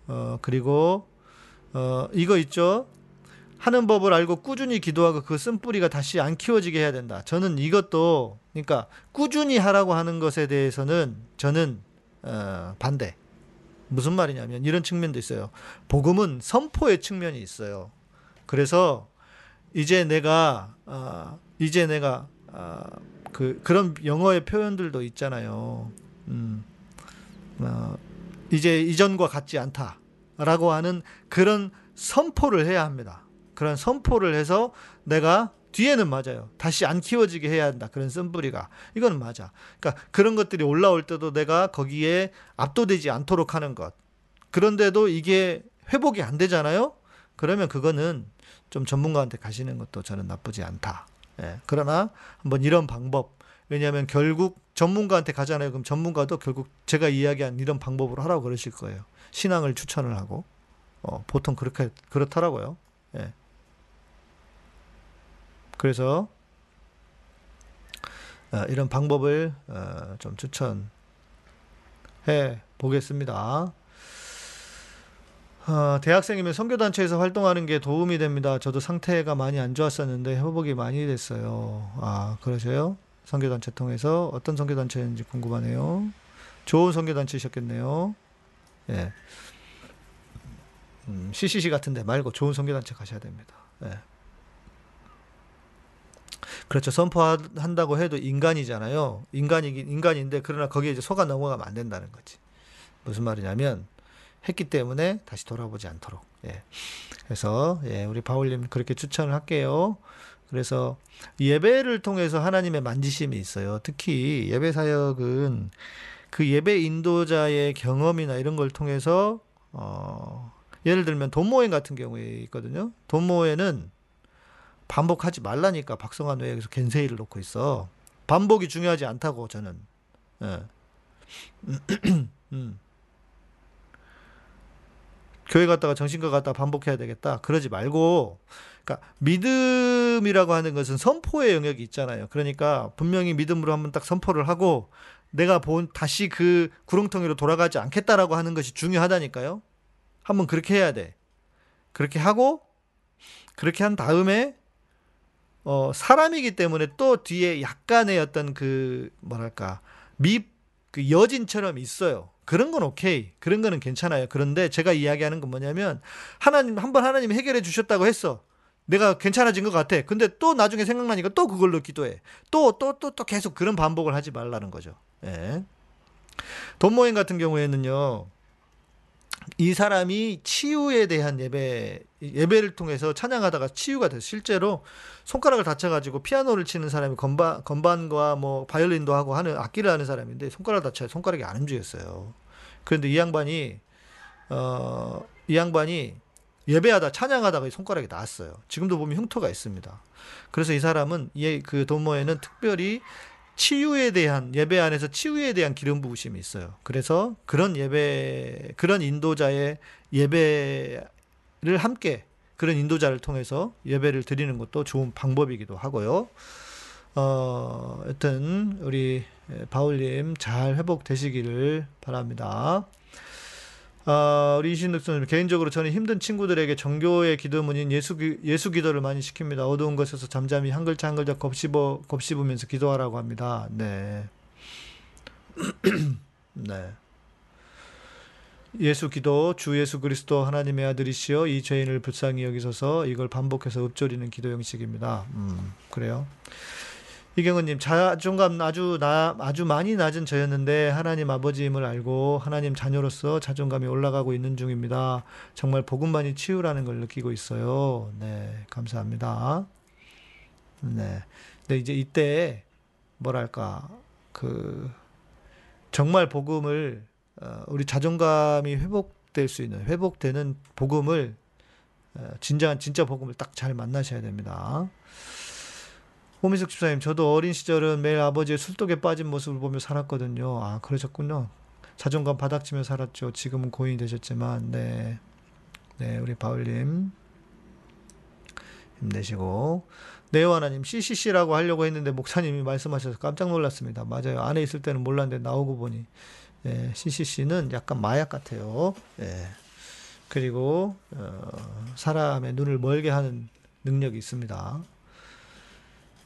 어, 그리고, 어, 이거 있죠? 하는 법을 알고 꾸준히 기도하고 그 쓴뿌리가 다시 안 키워지게 해야 된다. 저는 이것도, 그러니까 꾸준히 하라고 하는 것에 대해서는 저는, 어, 반대. 무슨 말이냐면 이런 측면도 있어요. 복음은 선포의 측면이 있어요. 그래서 이제 내가, 어, 이제 내가 아, 그 그런 영어의 표현들도 있잖아요. 음, 어, 이제 이전과 같지 않다라고 하는 그런 선포를 해야 합니다. 그런 선포를 해서 내가 뒤에는 맞아요. 다시 안 키워지게 해야 한다. 그런 쓴뿌리가. 이거는 맞아. 그러니까 그런 것들이 올라올 때도 내가 거기에 압도되지 않도록 하는 것. 그런데도 이게 회복이 안 되잖아요? 그러면 그거는 좀 전문가한테 가시는 것도 저는 나쁘지 않다. 예, 그러나 한번 이런 방법 왜냐하면 결국 전문가한테 가잖아요. 그럼 전문가도 결국 제가 이야기한 이런 방법으로 하라고 그러실 거예요. 신앙을 추천을 하고 어, 보통 그렇게 그렇더라고요. 예. 그래서 어, 이런 방법을 어, 좀 추천해 보겠습니다. 어, 대학생이면 선교단체에서 활동하는 게 도움이 됩니다. 저도 상태가 많이 안 좋았었는데 회복이 많이 됐어요. 아, 그러세요? 선교단체 통해서 어떤 선교단체인지 궁금하네요. 좋은 선교단체셨겠네요. 예. 음, CCC 같은데 말고 좋은 선교단체 가셔야 됩니다. 예. 그렇죠. 선포한다고 해도 인간이잖아요. 인간이긴 인간인데 그러나 거기에 이제 속아 넘어가면 안 된다는 거지. 무슨 말이냐면 했기 때문에 다시 돌아보지 않도록. 예. 그래서 예, 우리 바울님 그렇게 추천을 할게요. 그래서 예배를 통해서 하나님의 만지심이 있어요. 특히 예배 사역은 그 예배 인도자의 경험이나 이런 걸 통해서 어, 예를 들면 돈모행 같은 경우에 있거든요. 돈모에는 반복하지 말라니까 박성환 왜 여기서 겐세이를 놓고 있어. 반복이 중요하지 않다고 저는. 예. 음. 교회 갔다가 정신과 갔다가 반복해야 되겠다. 그러지 말고, 그러니까 믿음이라고 하는 것은 선포의 영역이 있잖아요. 그러니까 분명히 믿음으로 한번 딱 선포를 하고 내가 본 다시 그 구렁텅이로 돌아가지 않겠다라고 하는 것이 중요하다니까요. 한번 그렇게 해야 돼. 그렇게 하고 그렇게 한 다음에 어 사람이기 때문에 또 뒤에 약간의 어떤 그 뭐랄까 밉그 여진처럼 있어요. 그런 건 오케이. 그런 거는 괜찮아요. 그런데 제가 이야기하는 건 뭐냐면 하나님 한 번 하나님이 해결해 주셨다고 했어. 내가 괜찮아진 것 같아. 근데 또 나중에 생각나니까 또 그걸로 기도해. 또 또 또 또 계속 그런 반복을 하지 말라는 거죠. 예. 돈 모임 같은 경우에는요. 이 사람이 치유에 대한 예배 예배를 통해서 찬양하다가 치유가 돼서 실제로 손가락을 다쳐가지고 피아노를 치는 사람이 건반 건반과 뭐 바이올린도 하고 하는 악기를 하는 사람인데 손가락 다쳐 손가락이 안 움직였어요. 그런데 이 양반이 어 이 양반이 예배하다 찬양하다가 손가락이 나왔어요. 지금도 보면 흉터가 있습니다. 그래서 이 사람은 이그 도모에는 특별히 치유에 대한 예배 안에서 치유에 대한 기름 부으심이 있어요. 그래서 그런 예배 그런 인도자의 예배를 함께 그런 인도자를 통해서 예배를 드리는 것도 좋은 방법이기도 하고요. 어, 여튼 우리 바울님 잘 회복되시기를 바랍니다. 아, 우리 이신득 선생님 개인적으로 저는 힘든 친구들에게 정교의 기도문인 예수 예수 기도를 많이 시킵니다. 어두운 곳에서 잠잠히 한 글자 한 글자 곱씹어 곱씹으면서 기도하라고 합니다. 네. 네. 예수 기도 주 예수 그리스도 하나님의 아들이시여 이 죄인을 불쌍히 여기소서 이걸 반복해서 읊조리는 기도 형식입니다. 음, 그래요. 이경은님 자존감 아주 나 아주 많이 낮은 저였는데 하나님 아버지임을 알고 하나님 자녀로서 자존감이 올라가고 있는 중입니다. 정말 복음만이 치유라는 걸 느끼고 있어요. 네, 감사합니다. 네, 근데 이제 이때 뭐랄까 그 정말 복음을 어, 우리 자존감이 회복될 수 있는 회복되는 복음을 어, 진정한 진짜 복음을 딱 잘 만나셔야 됩니다. 호미숙 집사님, 저도 어린 시절은 매일 아버지의 술독에 빠진 모습을 보며 살았거든요. 아, 그러셨군요. 자존감 바닥치며 살았죠. 지금은 고인이 되셨지만, 네. 네, 우리 바울님. 힘내시고. 네오 하나님, CCC라고 하려고 했는데 목사님이 말씀하셔서 깜짝 놀랐습니다. 맞아요. 안에 있을 때는 몰랐는데 나오고 보니. 예, CCC는 약간 마약 같아요. 예. 그리고, 어, 사람의 눈을 멀게 하는 능력이 있습니다.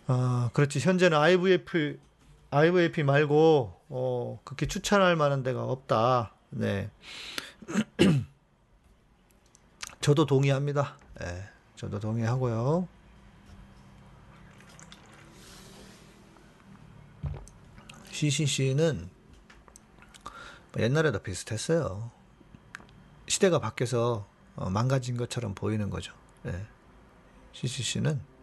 아, 그렇지. 현재는 IVF, IVF 말고, 어, 그렇게 추천할 만한 데가 없다. 네. 저도 동의합니다. 네, 저도 동의하고요. CCC는 옛날에도 비슷했어요. 시대가 바뀌어서 어, 망가진 것처럼 보이는 거죠. 네. CCC는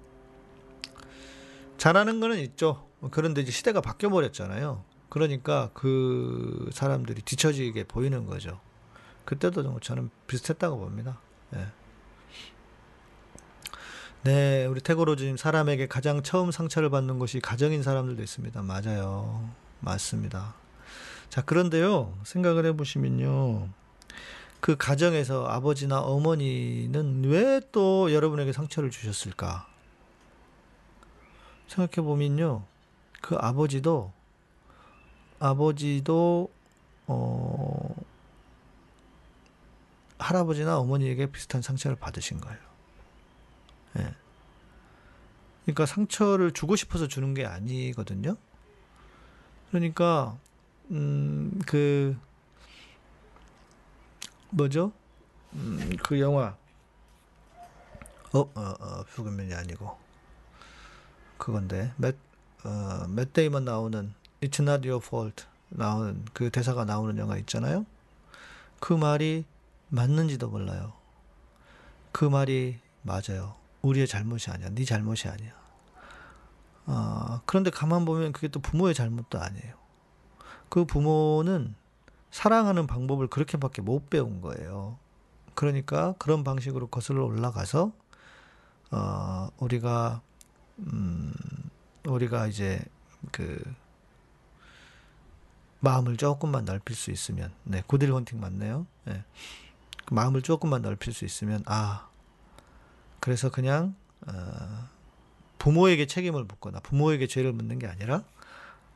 잘하는 거는 있죠. 그런데 이제 시대가 바뀌어 버렸잖아요. 그러니까 그 사람들이 뒤처지게 보이는 거죠. 그때도 저는 비슷했다고 봅니다. 네. 네, 우리 태고로즈님 사람에게 가장 처음 상처를 받는 것이 가정인 사람들도 있습니다. 맞아요. 맞습니다. 자, 그런데요, 생각을 해보시면요. 그 가정에서 아버지나 어머니는 왜 또 여러분에게 상처를 주셨을까? 생각해 보면요. 그 아버지도 아버지도 어 할아버지나 어머니에게 비슷한 상처를 받으신 거예요. 예. 그러니까 상처를 주고 싶어서 주는 게 아니거든요. 그러니까 음 그 뭐죠? 음 그 영화 어 어어 어, 퓨그맨이 어, 아니고 그건데 맷, 어, 맷 데이먼 나오는 It's not your fault 나오는 그 대사가 나오는 영화 있잖아요. 그 말이 맞는지도 몰라요. 그 말이 맞아요. 우리의 잘못이 아니야. 네 잘못이 아니야. 어, 그런데 가만 보면 그게 또 부모의 잘못도 아니에요. 그 부모는 사랑하는 방법을 그렇게밖에 못 배운 거예요. 그러니까 그런 방식으로 거슬러 올라가서 어, 우리가 음, 우리가 이제 그 마음을 조금만 넓힐 수 있으면, 네, 고딜 헌팅 맞네요. 네. 그 마음을 조금만 넓힐 수 있으면, 아, 그래서 그냥, 어, 부모에게 책임을 묻거나 부모에게 죄를 묻는 게 아니라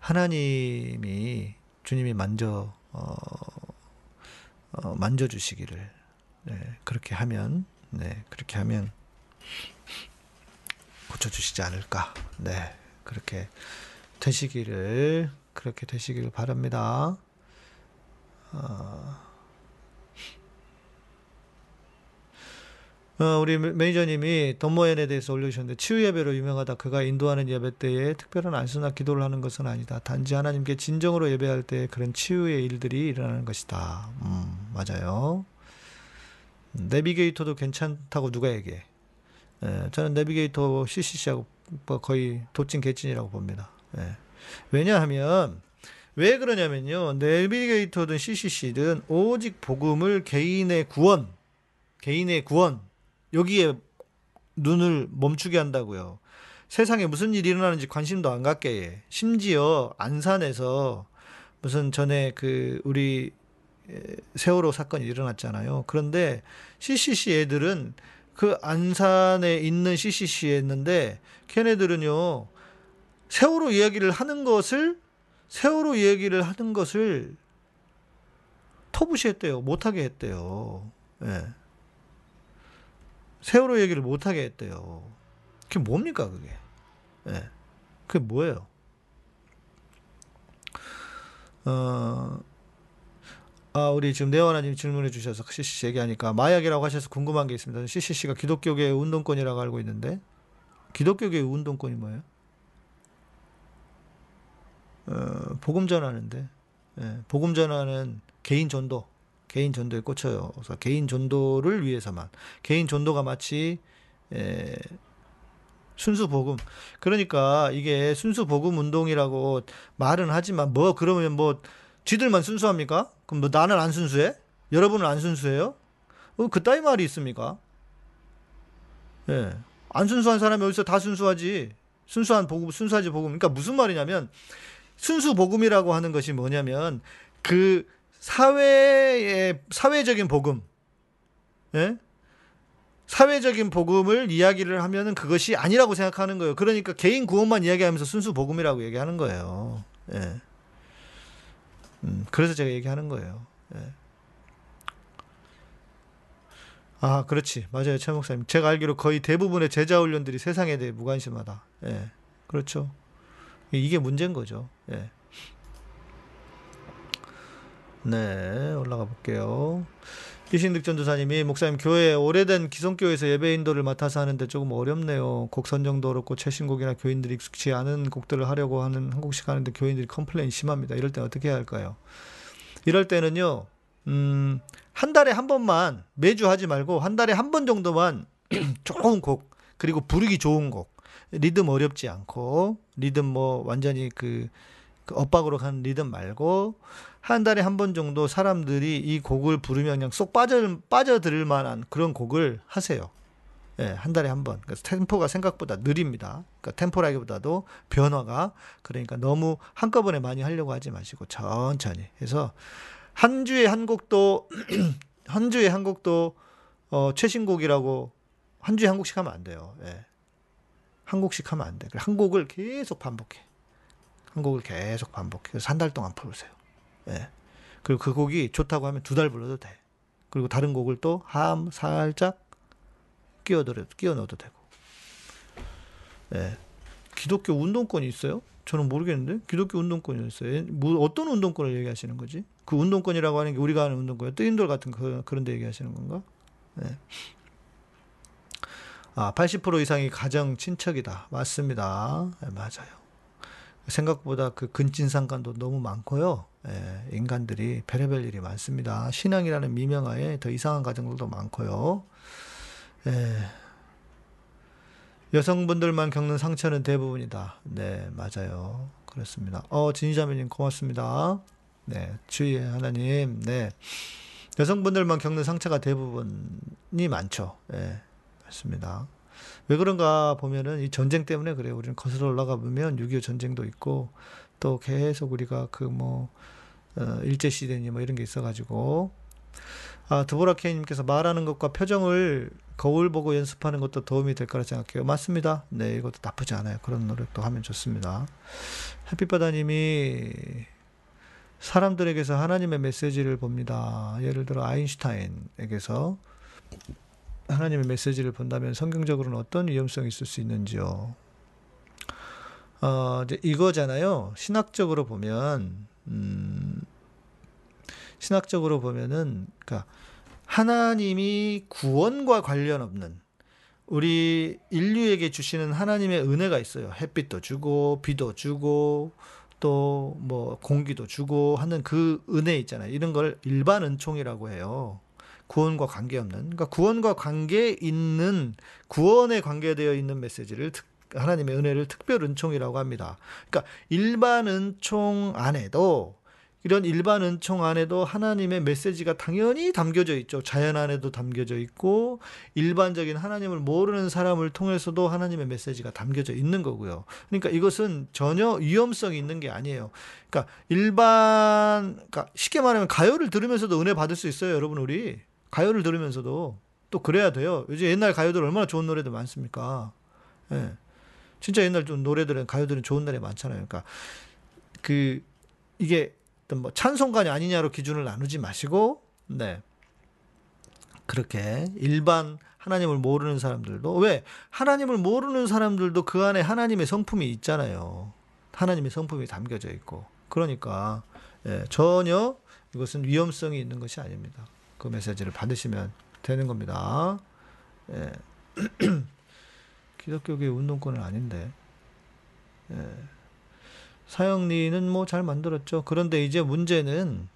하나님이 주님이 만져 어, 어 만져 주시기를 네, 그렇게 하면 네, 그렇게 하면 고쳐주시지 않을까. 네. 그렇게 되시기를, 그렇게 되시기를 바랍니다. 어, 어, 우리 매니저님이 돈모엔에 대해서 올려주셨는데 치유 예배로 유명하다. 그가 인도하는 예배 때에 특별한 안수나 기도를 하는 것은 아니다. 단지 하나님께 진정으로 예배할 때 그런 치유의 일들이 일어나는 것이다. 음, 맞아요. 내비게이터도 괜찮다고 누가 얘기해? 예, 저는 내비게이터 CCC하고 뭐 거의 도찐 개찐이라고 봅니다. 예. 왜냐하면 왜 그러냐면요. 내비게이터든 CCC든 오직 복음을 개인의 구원, 개인의 구원 여기에 눈을 멈추게 한다고요. 세상에 무슨 일이 일어나는지 관심도 안 갖게 해. 심지어 안산에서 무슨 전에 그 우리 세월호 사건이 일어났잖아요. 그런데 CCC 애들은 그 안산에 있는 CCC였는데 걔네들은요 세월호 이야기를 하는 것을 세월호 이야기를 하는 것을 터부시했대요. 못하게 했대요. 예. 세월호 얘기를 못하게 했대요. 그게 뭡니까, 그게? 예. 그게 뭐예요? 어, 아, 우리 지금 네원아님 질문해 주셔서 CCC 얘기하니까 마약이라고 하셔서 궁금한 게 있습니다. CCC가 기독교계의 운동권이라고 알고 있는데 기독교계의 운동권이 뭐예요? 어, 복음 전하는데 예, 복음 전하는 개인 전도 개인 전도에 꽂혀요. 그래서 개인 전도를 위해서만 개인 전도가 마치 에, 순수 복음. 그러니까 이게 순수 복음 운동이라고 말은 하지만 뭐 그러면 뭐 쥐들만 순수합니까? 그럼 뭐 나는 안 순수해? 여러분은 안 순수해요? 어, 그따위 말이 있습니까? 예. 안 순수한 사람이 어디서 다 순수하지? 순수한 복음, 순수하지 복음. 그러니까 무슨 말이냐면 순수 복음이라고 하는 것이 뭐냐면 그 사회의 사회적인 복음, 예? 사회적인 복음을 이야기를 하면은 그것이 아니라고 생각하는 거예요. 그러니까 개인 구원만 이야기하면서 순수 복음이라고 얘기하는 거예요. 예. 음, 그래서 제가 얘기하는 거예요. 예. 아, 그렇지. 맞아요. 최 목사님. 제가 알기로 거의 대부분의 제자 훈련들이 세상에 대해 무관심하다. 예. 그렇죠. 이게 문제인 거죠. 예. 네, 올라가 볼게요. 이신득 전도사님이 목사님 교회 오래된 기성교회에서 예배 인도를 맡아서 하는데 조금 어렵네요. 곡 선정도 어렵고 최신곡이나 교인들이 익숙치 않은 곡들을 하려고 하는 한 곡씩 하는데 교인들이 complain 심합니다. 이럴 때 어떻게 해야 할까요? 이럴 때는요. 음, 한 달에 한 번만 매주 하지 말고 한 달에 한 번 정도만 좋은 곡 그리고 부르기 좋은 곡 리듬 어렵지 않고 리듬 뭐 완전히 그, 그 엇박으로 가는 리듬 말고 한 달에 한 번 정도 사람들이 이 곡을 부르면 그냥 쏙 빠져 빠져들을 만한 그런 곡을 하세요. 예, 한 달에 한 번. 그래서 템포가 생각보다 느립니다. 그러니까 템포라기보다도 변화가 그러니까 너무 한꺼번에 많이 하려고 하지 마시고 천천히 해서 한 주에 한 곡도 한 주에 한 곡도 어, 최신곡이라고 한 주에 한 곡씩 하면 안 돼요. 예. 한 곡씩 하면 안 돼. 한 곡을 계속 반복해. 한 곡을 계속 반복해. 그래서 한 달 동안 부르세요. 예. 그리고 그 곡이 좋다고 하면 두 달 불러도 돼. 그리고 다른 곡을 또 함 살짝 끼워 넣어도 되고. 예. 기독교 운동권이 있어요? 저는 모르겠는데 기독교 운동권이 있어요. 뭐 어떤 운동권을 얘기하시는 거지? 그 운동권이라고 하는 게 우리가 하는 운동권이야. 뜨인돌 같은 그, 그런 데 얘기하시는 건가? 네. 아, 80% 이상이 가정 친척이다. 맞습니다. 네, 맞아요. 생각보다 그 근친상간도 너무 많고요. 예, 인간들이 별의별 일이 많습니다. 신앙이라는 미명하에 더 이상한 가정들도 많고요. 예, 여성분들만 겪는 상처는 대부분이다. 네, 맞아요. 그렇습니다. 어, 진희자매님 고맙습니다. 네, 주의 하나님. 네. 여성분들만 겪는 상처가 대부분이 많죠. 예, 맞습니다. 왜 그런가 보면은 이 전쟁 때문에 그래요. 우리는 거슬러 올라가 보면 6.25 전쟁도 있고 또 계속 우리가 그 뭐 어, 일제 시대니 뭐 이런 게 있어가지고 아, 드보라 케이님께서 말하는 것과 표정을 거울 보고 연습하는 것도 도움이 될 거라 생각해요. 맞습니다. 네, 이것도 나쁘지 않아요. 그런 노력도 하면 좋습니다. 햇빛바다님이 사람들에게서 하나님의 메시지를 봅니다. 예를 들어 아인슈타인에게서 하나님의 메시지를 본다면 성경적으로는 어떤 위험성이 있을 수 있는지요? 어, 이제 이거잖아요. 신학적으로 보면, 음, 신학적으로 보면은, 그러니까 하나님이 구원과 관련 없는 우리 인류에게 주시는 하나님의 은혜가 있어요. 햇빛도 주고, 비도 주고, 또 뭐 공기도 주고 하는 그 은혜 있잖아요. 이런 걸 일반 은총이라고 해요. 구원과 관계없는 그러니까 구원과 관계 있는 구원에 관계되어 있는 메시지를 하나님의 은혜를 특별 은총이라고 합니다. 그러니까 일반 은총 안에도 이런 일반 은총 안에도 하나님의 메시지가 당연히 담겨져 있죠. 자연 안에도 담겨져 있고 일반적인 하나님을 모르는 사람을 통해서도 하나님의 메시지가 담겨져 있는 거고요. 그러니까 이것은 전혀 위험성이 있는 게 아니에요. 그러니까 일반 그러니까 쉽게 말하면 가요를 들으면서도 은혜 받을 수 있어요, 여러분 우리. 가요를 들으면서도 또 그래야 돼요. 요즘 옛날 가요들 얼마나 좋은 노래도 많습니까? 예. 진짜 옛날 좀 노래들은 가요들은 좋은 날이 많잖아요. 그러니까 그 이게 어떤 뭐 찬송가냐 아니냐로 기준을 나누지 마시고 네. 그렇게 일반 하나님을 모르는 사람들도 왜 하나님을 모르는 사람들도 그 안에 하나님의 성품이 있잖아요. 하나님의 성품이 담겨져 있고 그러니까 예, 전혀 이것은 위험성이 있는 것이 아닙니다. 그 메시지를 받으시면 되는 겁니다. 예. 기독교계 운동권은 아닌데. 예. 사형리는 뭐 잘 만들었죠. 그런데 이제 문제는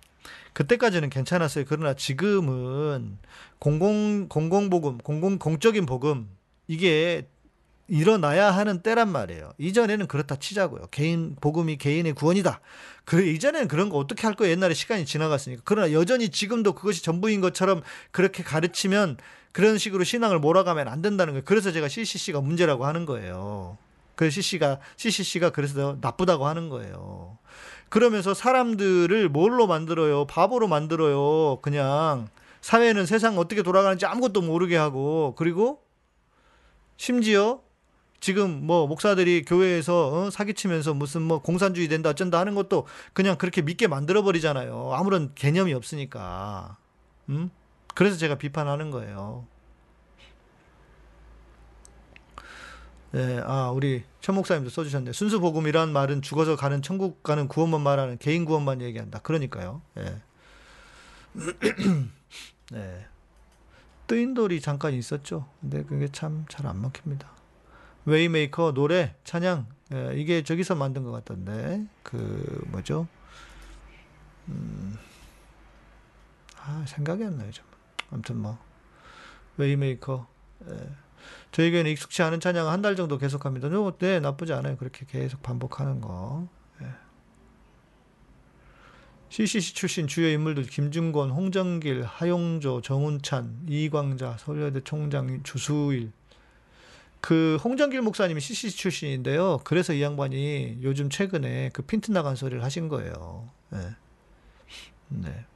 그때까지는 괜찮았어요. 그러나 지금은 공공 공공 복음, 공공 공적인 복음 이게 일어나야 하는 때란 말이에요. 이전에는 그렇다 치자고요. 개인 복음이 개인의 구원이다. 그 이전에는 그런 거 어떻게 할 거예요? 옛날에 시간이 지나갔으니까. 그러나 여전히 지금도 그것이 전부인 것처럼 그렇게 가르치면 그런 식으로 신앙을 몰아가면 안 된다는 거예요. 그래서 제가 CCC가 문제라고 하는 거예요. 그 CC가 CCC가 그래서 나쁘다고 하는 거예요. 그러면서 사람들을 뭘로 만들어요? 바보로 만들어요. 그냥 사회는 세상 어떻게 돌아가는지 아무것도 모르게 하고 그리고 심지어 지금 뭐 목사들이 교회에서 어? 사기치면서 무슨 뭐 공산주의 된다 어쩐다 하는 것도 그냥 그렇게 믿게 만들어 버리잖아요. 아무런 개념이 없으니까. 음? 그래서 제가 비판하는 거예요. 네, 아, 우리 천 목사님도 써주셨네. 순수 복음이란 말은 죽어서 가는 천국 가는 구원만 말하는 개인 구원만 얘기한다. 그러니까요. 예. 네. 뜨인 돌이 잠깐 있었죠. 근데 그게 참 잘 안 먹힙니다. Way Maker 노래 찬양 예, 이게 저기서 만든 것 같던데 그 뭐죠? 음, 아 생각이 안 나요 좀. 아무튼 뭐 Way Maker 예. 저에게는 익숙치 않은 찬양을 한달 정도 계속합니다. 네 나쁘지 않아요. 그렇게 계속 반복하는 거. 예. CCC 출신 주요 인물들 김중권, 홍정길, 하용조, 정운찬, 이광자, 서울여대 총장 주수일, 그 홍정길 목사님이 CCC 출신인데요. 그래서 이 양반이 요즘 최근에 그 핀트 나간 소리를 하신 거예요. 네. 네.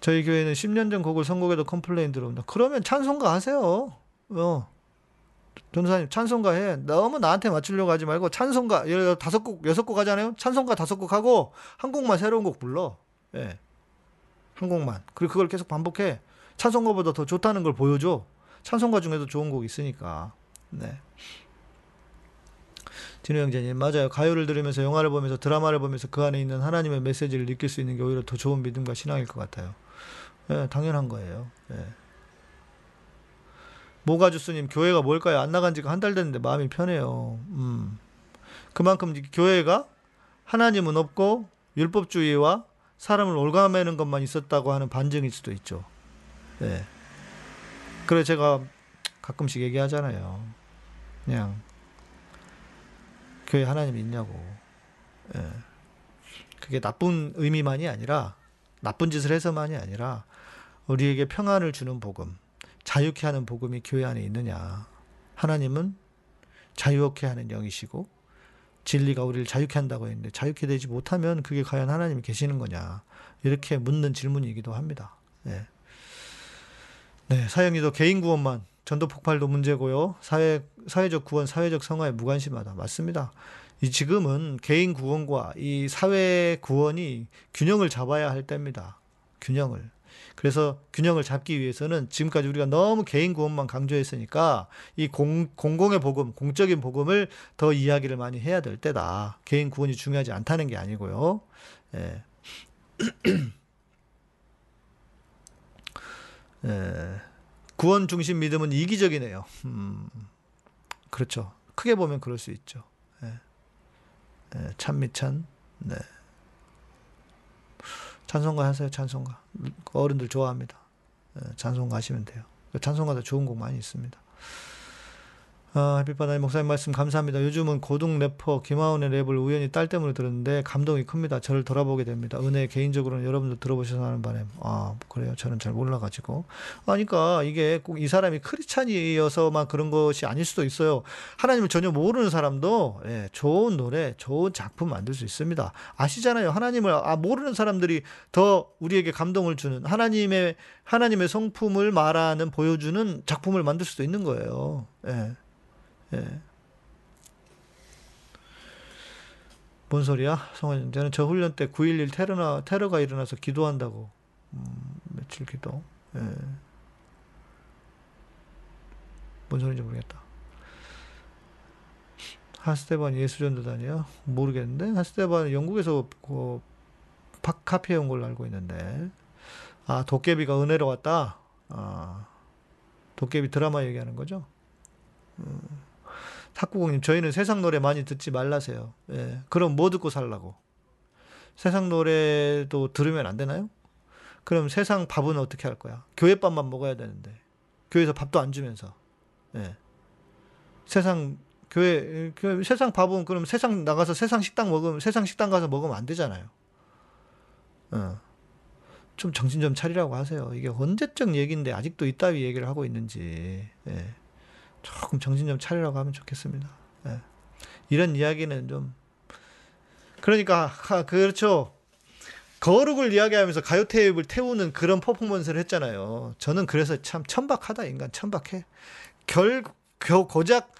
저희 교회는 10년 전 곡을 선곡해도 complain 들어온다. 그러면 찬송가 하세요. 어. 전사님 찬송가 해. 너무 나한테 맞추려고 하지 말고 찬송가 다섯 곡 여섯 곡 하잖아요. 찬송가 다섯 곡 하고 한 곡만 새로운 곡 불러. 예. 네. 한 곡만. 그리고 그걸 계속 반복해. 찬송가보다 더 좋다는 걸 보여줘. 찬송가 중에도 좋은 곡 있으니까. 네. 진우 형제님, 맞아요. 가요를 들으면서 영화를 보면서 드라마를 보면서 그 안에 있는 하나님의 메시지를 느낄 수 있는 게 오히려 더 좋은 믿음과 신앙일 것 같아요. 네, 당연한 거예요. 네. 모가주스님, 교회가 뭘까요? 안 나간 지가 한 달 됐는데 마음이 편해요. 음. 그만큼 교회가 하나님은 없고 율법주의와 사람을 올가매는 것만 있었다고 하는 반증일 수도 있죠. 네. 그래 제가 가끔씩 얘기하잖아요. 그냥 교회 하나님 있냐고. 예. 그게 나쁜 의미만이 아니라 나쁜 짓을 해서만이 아니라 우리에게 평안을 주는 복음, 자유케 하는 복음이 교회 안에 있느냐. 하나님은 자유케 하는 영이시고 진리가 우리를 자유케 한다고 했는데 자유케 되지 못하면 그게 과연 하나님이 계시는 거냐. 이렇게 묻는 질문이기도 합니다. 예. 네, 사형리도 개인 구원만 전도 폭발도 문제고요. 사회 사회적 구원, 사회적 성화에 무관심하다. 맞습니다. 이 지금은 개인 구원과 이 사회 구원이 균형을 잡아야 할 때입니다. 균형을. 그래서 균형을 잡기 위해서는 지금까지 우리가 너무 개인 구원만 강조했으니까 이 공, 공공의 복음, 공적인 복음을 더 이야기를 많이 해야 될 때다. 개인 구원이 중요하지 않다는 게 아니고요. 예. 예, 구원 중심 믿음은 이기적이네요. 음, 그렇죠. 크게 보면 그럴 수 있죠. 예, 예, 찬미찬, 네. 찬송가 하세요, 찬송가. 어른들 좋아합니다. 예, 찬송가 하시면 돼요. 찬송가도 좋은 곡 많이 있습니다. 아, 햇빛바다님 목사님 말씀 감사합니다. 요즘은 고등 래퍼 김하온의 랩을 우연히 딸 때문에 들었는데 감동이 큽니다. 저를 돌아보게 됩니다. 은혜 개인적으로는 여러분도 들어보셔서 하는 바람. 아, 그래요. 저는 잘 몰라가지고. 아니까 이게 꼭 이 사람이 크리스찬이어서만 그런 것이 아닐 수도 있어요. 하나님을 전혀 모르는 사람도 예, 좋은 노래, 좋은 작품 만들 수 있습니다. 아시잖아요. 하나님을 아, 모르는 사람들이 더 우리에게 감동을 주는 하나님의 하나님의 성품을 말하는 보여주는 작품을 만들 수도 있는 거예요. 예. 예. 뭔 소리야? 성환이 저는 저 훈련 때 9.11 테러나, 테러가 일어나서 기도한다고. 음, 며칠 기도. 예. 뭔 소리인지 모르겠다. 하스테반 예수전도단이요? 모르겠는데? 하스테반은 영국에서 그, 카페 온 걸로 알고 있는데. 아, 도깨비가 은혜로 왔다? 아, 도깨비 드라마 얘기하는 거죠? 음. 탁구공님, 저희는 세상 노래 많이 듣지 말라세요. 예. 그럼 뭐 듣고 살라고? 세상 노래도 들으면 안 되나요? 그럼 세상 밥은 어떻게 할 거야? 교회 밥만 먹어야 되는데. 교회에서 밥도 안 주면서. 예. 세상, 교회, 교회, 세상 밥은 그럼 세상 나가서 세상 식당 먹으면, 세상 식당 가서 먹으면 안 되잖아요. 어. 좀 정신 좀 차리라고 하세요. 이게 언제적 얘기인데 아직도 이따위 얘기를 하고 있는지. 예. 조금 정신 좀 차리라고 하면 좋겠습니다. 예. 이런 이야기는 좀 그러니까 그렇죠. 거룩을 이야기하면서 가요 테이프를 태우는 그런 퍼포먼스를 했잖아요. 저는 그래서 참 천박하다 인간 천박해. 결 겨, 고작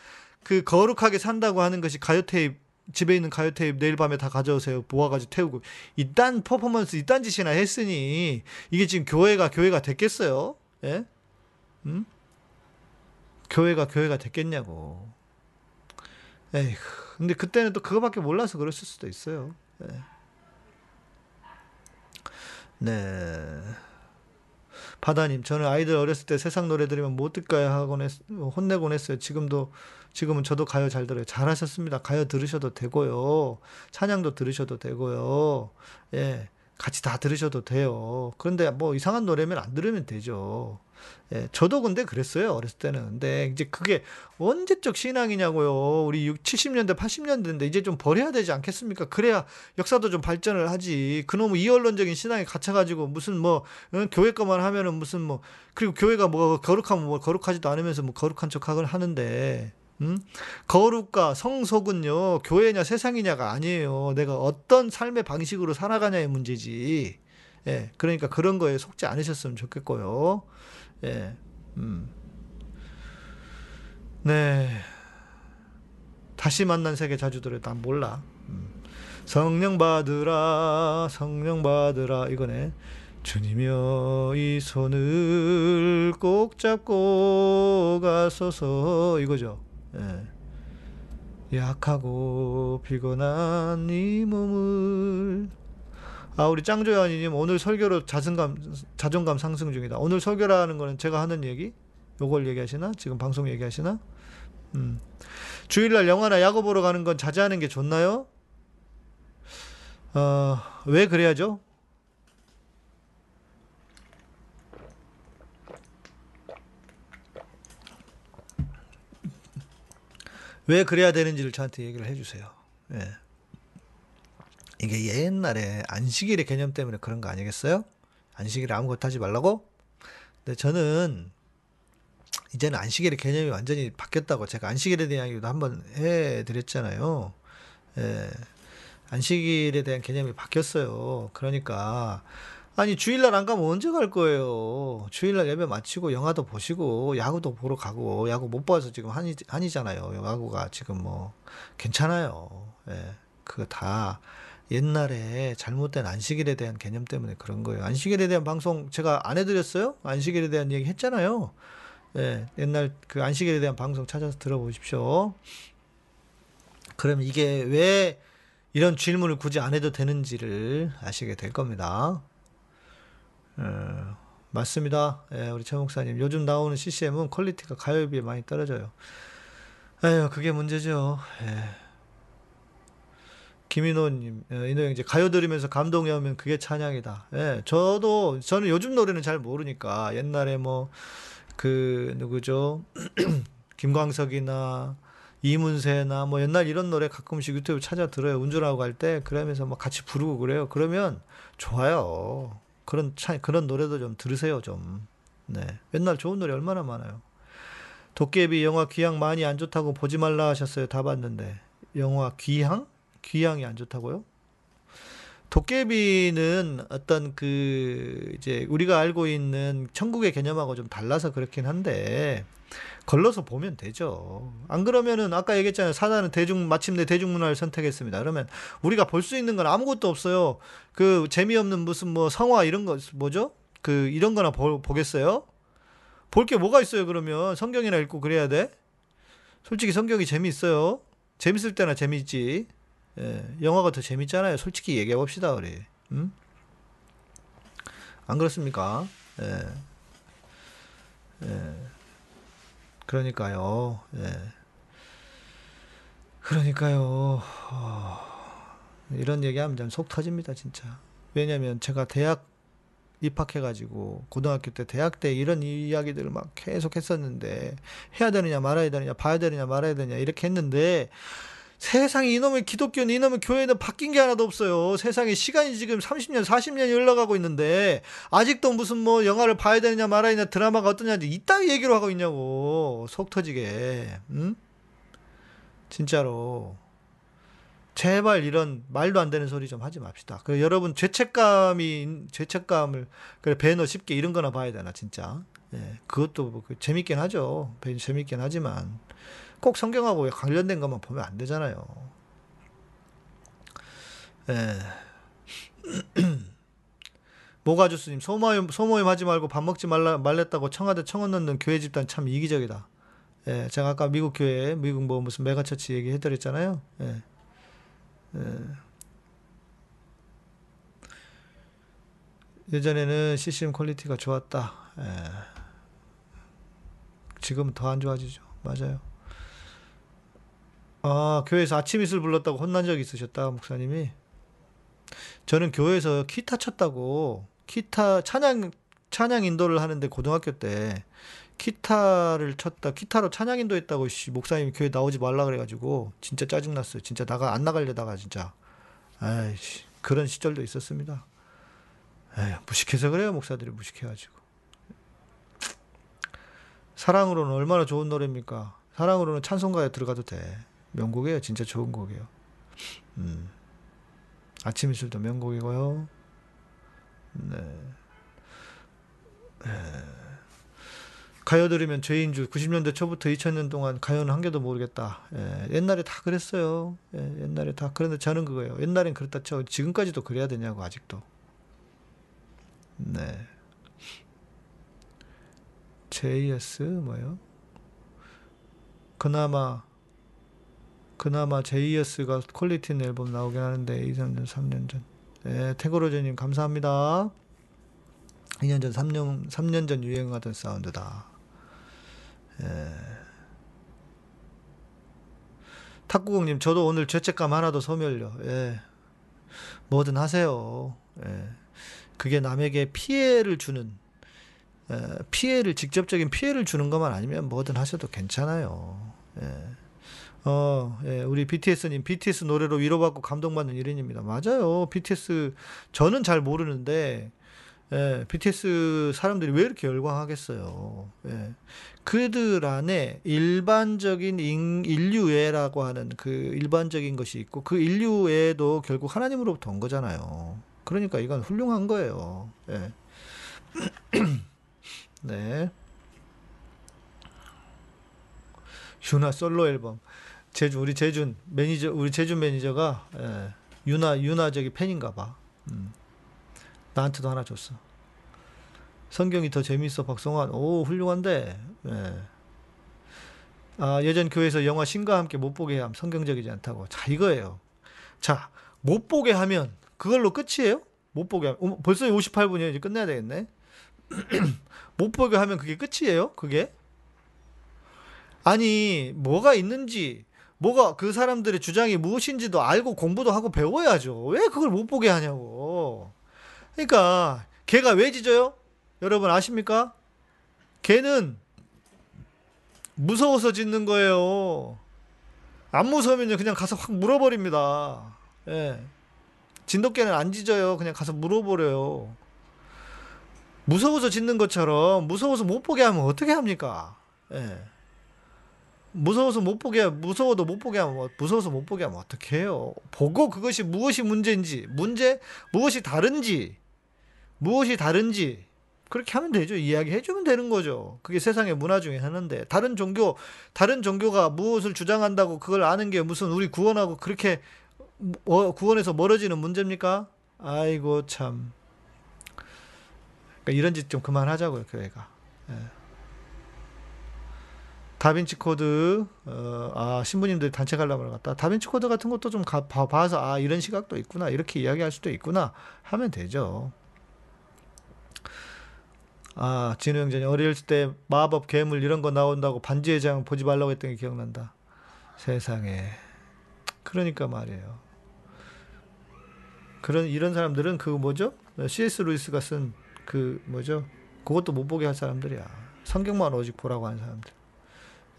그 거룩하게 산다고 하는 것이 가요 테이프 집에 있는 가요 테이프 내일 밤에 다 가져오세요. 모아가지고 태우고 이딴 퍼포먼스 이딴 짓이나 했으니 이게 지금 교회가 교회가 됐겠어요? 예? 음? 교회가 교회가 됐겠냐고. 에이, 근데 그때는 또 그거밖에 몰라서 그랬을 수도 있어요. 네. 네. 바다님, 저는 아이들 어렸을 때 세상 노래 들으면 못 듣가요 하곤 했, 혼내곤 했어요. 지금도, 지금은 저도 가요 잘 들어요. 잘하셨습니다. 가요 들으셔도 되고요. 찬양도 들으셔도 되고요. 예. 같이 다 들으셔도 돼요. 그런데 뭐 이상한 노래면 안 들으면 되죠. 예, 저도 근데 그랬어요. 어렸을 때는. 근데 이제 그게 언제적 신앙이냐고요. 우리 6, 70년대, 80년대인데 이제 좀 버려야 되지 않겠습니까? 그래야 역사도 좀 발전을 하지. 그놈의 이언론적인 신앙에 갇혀가지고 무슨 뭐, 응? 교회 것만 하면은 무슨 뭐, 그리고 교회가 뭐 거룩하면 뭐 거룩하지도 않으면서 뭐 거룩한 척 하곤 하는데, 음? 거룩과 성속은요, 교회냐 세상이냐가 아니에요. 내가 어떤 삶의 방식으로 살아가냐의 문제지. 예, 그러니까 그런 거에 속지 않으셨으면 좋겠고요. 예, 음. 네. 다시 만난 세계 자주 들어. 난 몰라. 음. 성령 받으라, 성령 받으라. 이거네. 주님여 이 손을 꼭 잡고 가소서. 이거죠. 예. 약하고 피곤한 이 몸을 아 우리 짱조연이님 오늘 설교로 자존감 자존감 상승 중이다. 오늘 설교라는 거는 제가 하는 얘기 요걸 얘기하시나 지금 방송 얘기하시나? 음. 주일날 영화나 야구 보러 가는 건 자제하는 게 좋나요? 어, 왜 그래야죠? 왜 그래야 되는지를 저한테 얘기를 해주세요. 예. 이게 옛날에 안식일의 개념 때문에 그런 거 아니겠어요? 안식일에 아무것도 하지 말라고? 근데 저는 이제는 안식일의 개념이 완전히 바뀌었다고 제가 안식일에 대한 얘기도 한번 해드렸잖아요. 예. 안식일에 대한 개념이 바뀌었어요. 그러니까 아니 주일날 안 가면 언제 갈 거예요? 주일날 예배 마치고 영화도 보시고 야구도 보러 가고 야구 못 봐서 지금 한이 한이잖아요. 야구가 지금 뭐 괜찮아요. 예. 그거 다 옛날에 잘못된 안식일에 대한 개념 때문에 그런 거예요. 안식일에 대한 방송 제가 안 해드렸어요? 안식일에 대한 얘기 했잖아요. 예, 옛날 그 안식일에 대한 방송 찾아서 들어보십시오. 그럼 이게 왜 이런 질문을 굳이 안 해도 되는지를 아시게 될 겁니다. 어, 맞습니다. 예, 우리 최 목사님. 요즘 나오는 CCM은 quality가 가요에 비해 많이 떨어져요. 에휴, 그게 문제죠. 예. 김인호님, 예, 인호 형제 가요 들으면서 감동이 오면 그게 찬양이다. 예, 저도 저는 요즘 노래는 잘 모르니까 옛날에 뭐 그 누구죠? 김광석이나 이문세나 뭐 옛날 이런 노래 가끔씩 유튜브 찾아 들어요. 운전하고 갈 때 그러면서 막 같이 부르고 그래요. 그러면 좋아요. 그런 차, 그런 노래도 좀 들으세요, 좀. 네. 옛날 좋은 노래 얼마나 많아요. 도깨비 영화 귀향 많이 안 좋다고 보지 말라 하셨어요. 다 봤는데. 영화 귀향? 귀향이 안 좋다고요? 도깨비는 어떤 그 이제 우리가 알고 있는 천국의 개념하고 좀 달라서 그렇긴 한데 걸러서 보면 되죠. 안 그러면은 아까 얘기했잖아요. 사단은 대중 마침내 대중문화를 선택했습니다. 그러면 우리가 볼 수 있는 건 아무것도 없어요. 그 재미없는 무슨 뭐 성화 이런 거 뭐죠? 그 이런 거나 보, 보겠어요? 볼 게 뭐가 있어요, 그러면? 성경이나 읽고 그래야 돼? 솔직히 성경이 재미있어요. 재밌을 때나 재미있지. 예, 영화가 더 재밌잖아요. 솔직히 얘기해 봅시다, 우리. 음? 안 그렇습니까? 예. 예. 그러니까요. 예. 그러니까요. 어, 이런 얘기하면 좀 속 터집니다, 진짜. 왜냐면 제가 대학 입학해가지고 고등학교 때 대학 때 이런 이야기들을 막 계속 했었는데 해야 되느냐 말아야 되느냐 봐야 되느냐 말아야 되느냐 이렇게 했는데 세상에 이놈의 기독교는 이놈의 교회는 바뀐 게 하나도 없어요. 세상에 시간이 지금 30년, 40년이 흘러가고 있는데 아직도 무슨 뭐 영화를 봐야 되느냐 말아야 되느냐 드라마가 어떠냐 이따위 얘기로 하고 있냐고 속 터지게 응? 진짜로 제발 이런 말도 안 되는 소리 좀 하지 맙시다. 그 여러분 죄책감이 죄책감을 그래 배너 쉽게 이런 거나 봐야 되나 진짜. 예, 그것도 뭐 재밌긴 하죠. 재밌긴 하지만 꼭 성경하고 관련된 것만 보면 안 되잖아요. 예. 모가주스님 소모임 소모임 하지 말고 밥 먹지 말라 말랬다고 청와대 청원 넣는 교회 집단 참 이기적이다. 예, 제가 아까 미국 교회 미국 뭐 무슨 megachurch 얘기 해드렸잖아요. 예. 예. 예전에는 CCM quality가 좋았다. 예. 지금은 더 안 좋아지죠. 맞아요. 아, 교회에서 아침 이슬 불렀다고 혼난 적 있으셨다, 목사님이. 저는 교회에서 기타 쳤다고, 기타, 찬양, 찬양 인도를 하는데 고등학교 때 기타를 쳤다, 기타로 찬양 인도했다고, 씨, 목사님 교회 나오지 말라 그래가지고, 진짜 짜증 났어요. 진짜 나가, 안 나가려다가, 진짜. 아이씨, 그런 시절도 있었습니다. 에휴, 무식해서 그래요, 목사들이 무식해가지고. 사랑으로는 얼마나 좋은 노래입니까? 사랑으로는 찬송가에 들어가도 돼. 명곡이에요. 진짜 좋은 곡이에요. 음. 아침 이슬도 명곡이고요. 네. 네. 가요 들으면 죄인 줄 90년대 초부터 2000년 동안 가요는 한 개도 모르겠다. 예, 옛날에 다 그랬어요. 예, 옛날에 다 그런데 저는 그거예요. 옛날엔 그랬다 쳐. 지금까지도 그래야 되냐고 아직도. 네. JS 뭐요? 그나마 그나마 제이어스가 quality 있는 앨범 나오긴 하는데 2, 3년, 3년 전. 네, 태고로제님 감사합니다. 2년 전, 3년, 3년 전 유행하던 사운드다. 예. 탁구공님, 저도 오늘 죄책감 하나도 소멸요. 예. 뭐든 하세요. 예. 그게 남에게 피해를 주는, 예. 피해를, 직접적인 피해를 주는 것만 아니면 뭐든 하셔도 괜찮아요. 예. 어, 예, 우리 BTS님, BTS 노래로 위로받고 감동받는 일인입니다. 맞아요. BTS, 저는 잘 모르는데, 예, BTS 사람들이 왜 이렇게 열광하겠어요. 예. 그들 안에 일반적인 인, 인류애라고 하는 그 일반적인 것이 있고, 그 인류애도 결국 하나님으로부터 온 거잖아요. 그러니까 이건 훌륭한 거예요. 예. 네. 유나 솔로 앨범. 제주 우리 제준 매니저 우리 제준 매니저가 예, 유나 유나 저기 팬인가 봐. 음. 나한테도 하나 줬어. 성경이 더 재밌어 박성환. 오 훌륭한데. 예. 아 예전 교회에서 영화 신과 함께 못 보게 함 성경적이지 않다고. 자 이거예요. 자 못 보게 하면 그걸로 끝이에요? 못 보게 하면 어, 벌써 58분이에요. 이제 끝내야 되겠네. 못 보게 하면 그게 끝이에요? 그게? 아니 뭐가 있는지 뭐가 그 사람들의 주장이 무엇인지도 알고 공부도 하고 배워야죠. 왜 그걸 못 보게 하냐고. 그러니까 개가 왜 짖어요? 여러분 아십니까? 개는 무서워서 짓는 거예요. 안 무서우면 그냥 가서 확 물어버립니다. 예. 진돗개는 안 짖어요. 그냥 가서 물어버려요. 무서워서 짓는 것처럼 무서워서 못 보게 하면 어떻게 합니까? 예. 무서워서 못 보게 무서워도 못 보게 하면 무서워서 못 보게 하면 어떻게 해요? 보고 그것이 무엇이 문제인지 문제 무엇이 다른지 무엇이 다른지 그렇게 하면 되죠. 이야기해 주면 되는 거죠. 그게 세상의 문화 중에 하나인데 다른 종교 다른 종교가 무엇을 주장한다고 그걸 아는 게 무슨 우리 구원하고 그렇게 어, 구원에서 멀어지는 문제입니까? 아이고 참. 그러니까 이런 짓 좀 그만하자고요 교회가. 예. 다빈치 코드 어, 아 신부님들 단체 관람을 갔다 다빈치 코드 같은 것도 좀 가, 봐, 봐서 아 이런 시각도 있구나 이렇게 이야기할 수도 있구나 하면 되죠. 아 진우 형제님 어렸을 때 마법 괴물 이런 거 나온다고 반지의 장 보지 말라고 했던 게 기억난다. 세상에 그러니까 말이에요. 그런 이런 사람들은 그 뭐죠? C.S. 루이스가 쓴 그 뭐죠? 그것도 못 보게 할 사람들이야. 성경만 오직 보라고 하는 사람들.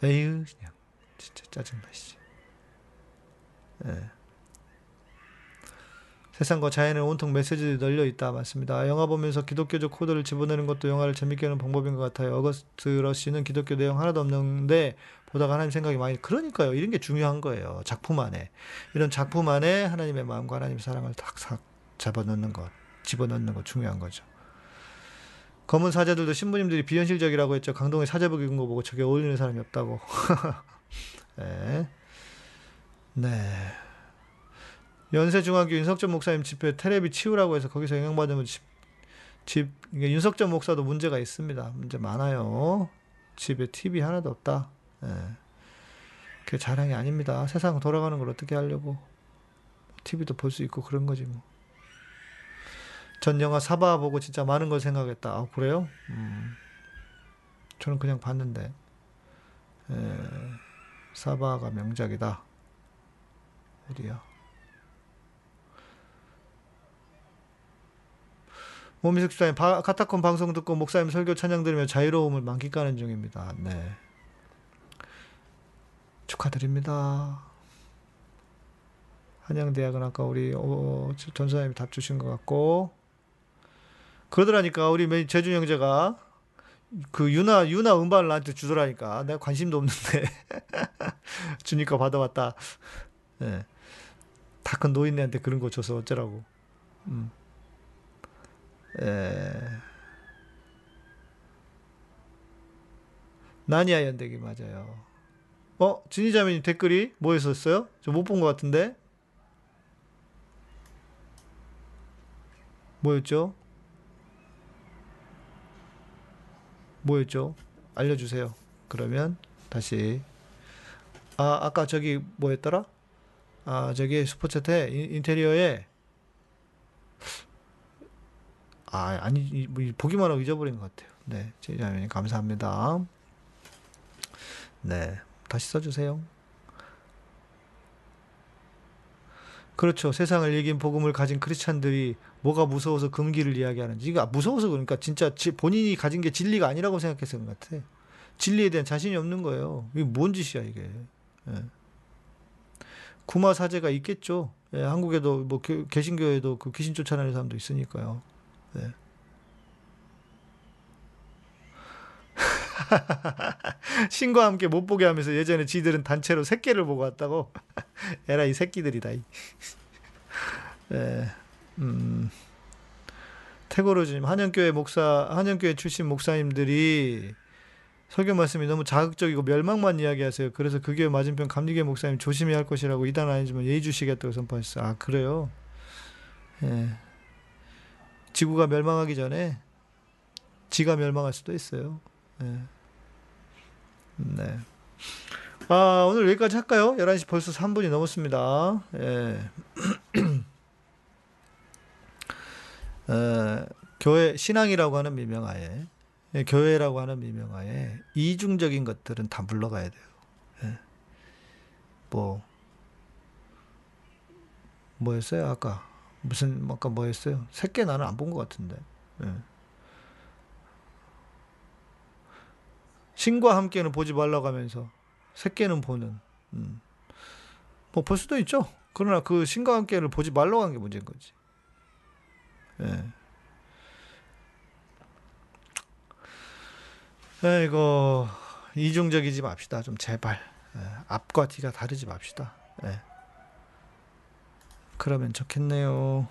에휴 그냥 진짜 짜증나 씨. 예. 세상과 자연의 온통 메시지들이 널려 있다 맞습니다. 영화 보면서 기독교적 코드를 집어넣는 것도 영화를 재밌게 하는 방법인 것 같아요. 어거스트 러시는 기독교 내용 하나도 없는데 보다가 하나님 생각이 많이 그러니까요. 이런 게 중요한 거예요. 작품 안에 이런 작품 안에 하나님의 마음과 하나님의 사랑을 탁탁 잡아넣는 것, 집어넣는 것 중요한 거죠. 검은 사제들도 신부님들이 비현실적이라고 했죠. 강동의 사제복 입은 거 보고 저게 어울리는 사람이 없다고. 네. 네. 연세중학교 윤석전 목사님 집에 테레비 치우라고 해서 거기서 영향받으면 집, 집, 윤석전 목사도 문제가 있습니다. 문제 많아요. 집에 TV 하나도 없다. 네. 그게 자랑이 아닙니다. 세상 돌아가는 걸 어떻게 하려고. TV도 볼 수 있고 그런 거지 뭐. 전 영화 사바 보고 진짜 많은 걸 생각했다. 아, 그래요? 음. 저는 그냥 봤는데. 에, 사바가 명작이다. 어디야? 모미숙 수사님 카타콤 방송 듣고 목사님 설교 찬양 들으며 자유로움을 만끽하는 중입니다. 네. 축하드립니다. 한양대학은 아까 우리 어, 전사님이 답 주신 것 같고 그러더라니까 우리 재준 형제가 그 유나 유나 음반을 나한테 주더라니까 내가 관심도 없는데 주니까 받아왔다. 예. 다큰 노인네한테 그런 거 줘서 어쩌라고. 음. 예. 나니아 연대기 맞아요. 어 진이자매님 댓글이 뭐였었어요? 저 못 본 것 같은데. 뭐였죠? 뭐였죠? 알려주세요. 그러면 다시 아 아까 저기 뭐였더라? 아 저기 슈퍼챗에 인테리어에 아 아니 뭐 보기만 하고 잊어버린 것 같아요. 네, 제자님 감사합니다. 네, 다시 써주세요. 그렇죠. 세상을 이긴 복음을 가진 크리스찬들이 뭐가 무서워서 금기를 이야기하는지. 이거 무서워서 그러니까 진짜 본인이 가진 게 진리가 아니라고 생각해서 것 같아. 진리에 대한 자신이 없는 거예요. 이게 뭔 짓이야, 이게. 예. 구마 사제가 있겠죠. 예, 한국에도 뭐 개신교에도 그 귀신 쫓아내는 사람도 있으니까요. 예. 신과 함께 못 보게 하면서 예전에 지들은 단체로 새끼를 보고 왔다고. 에라 이 새끼들이다. 예. 음. 태고로즈님 한영교회 목사 한영교회 출신 목사님들이 설교 말씀이 너무 자극적이고 멸망만 이야기하세요. 그래서 그 교회 맞은편 감리교 목사님 조심해야 할 것이라고 이단 아니지만 예의 주시겠다고 선포했어요. 아 그래요? 예. 지구가 멸망하기 전에 지가 멸망할 수도 있어요. 예. 네. 아, 오늘 여기까지 할까요? 11시 벌써 3분이 넘었습니다. 예. 어, 교회, 신앙이라고 하는 미명하에, 예, 교회라고 하는 미명하에, 이중적인 것들은 다 물러가야 돼요. 예. 뭐, 뭐였어요? 아까. 무슨, 아까 뭐였어요? 새끼 나는 안 본 것 같은데. 예. 신과 함께는 보지 말라고 하면서 새끼는 보는. 음. 뭐볼 수도 있죠. 그러나 그 신과 함께를 보지 말라고 한 게 문제인 거지. 예. 에 이거 이중적이지 맙시다. 좀 제발. 예. 앞과 뒤가 다르지 맙시다. 예. 그러면 좋겠네요.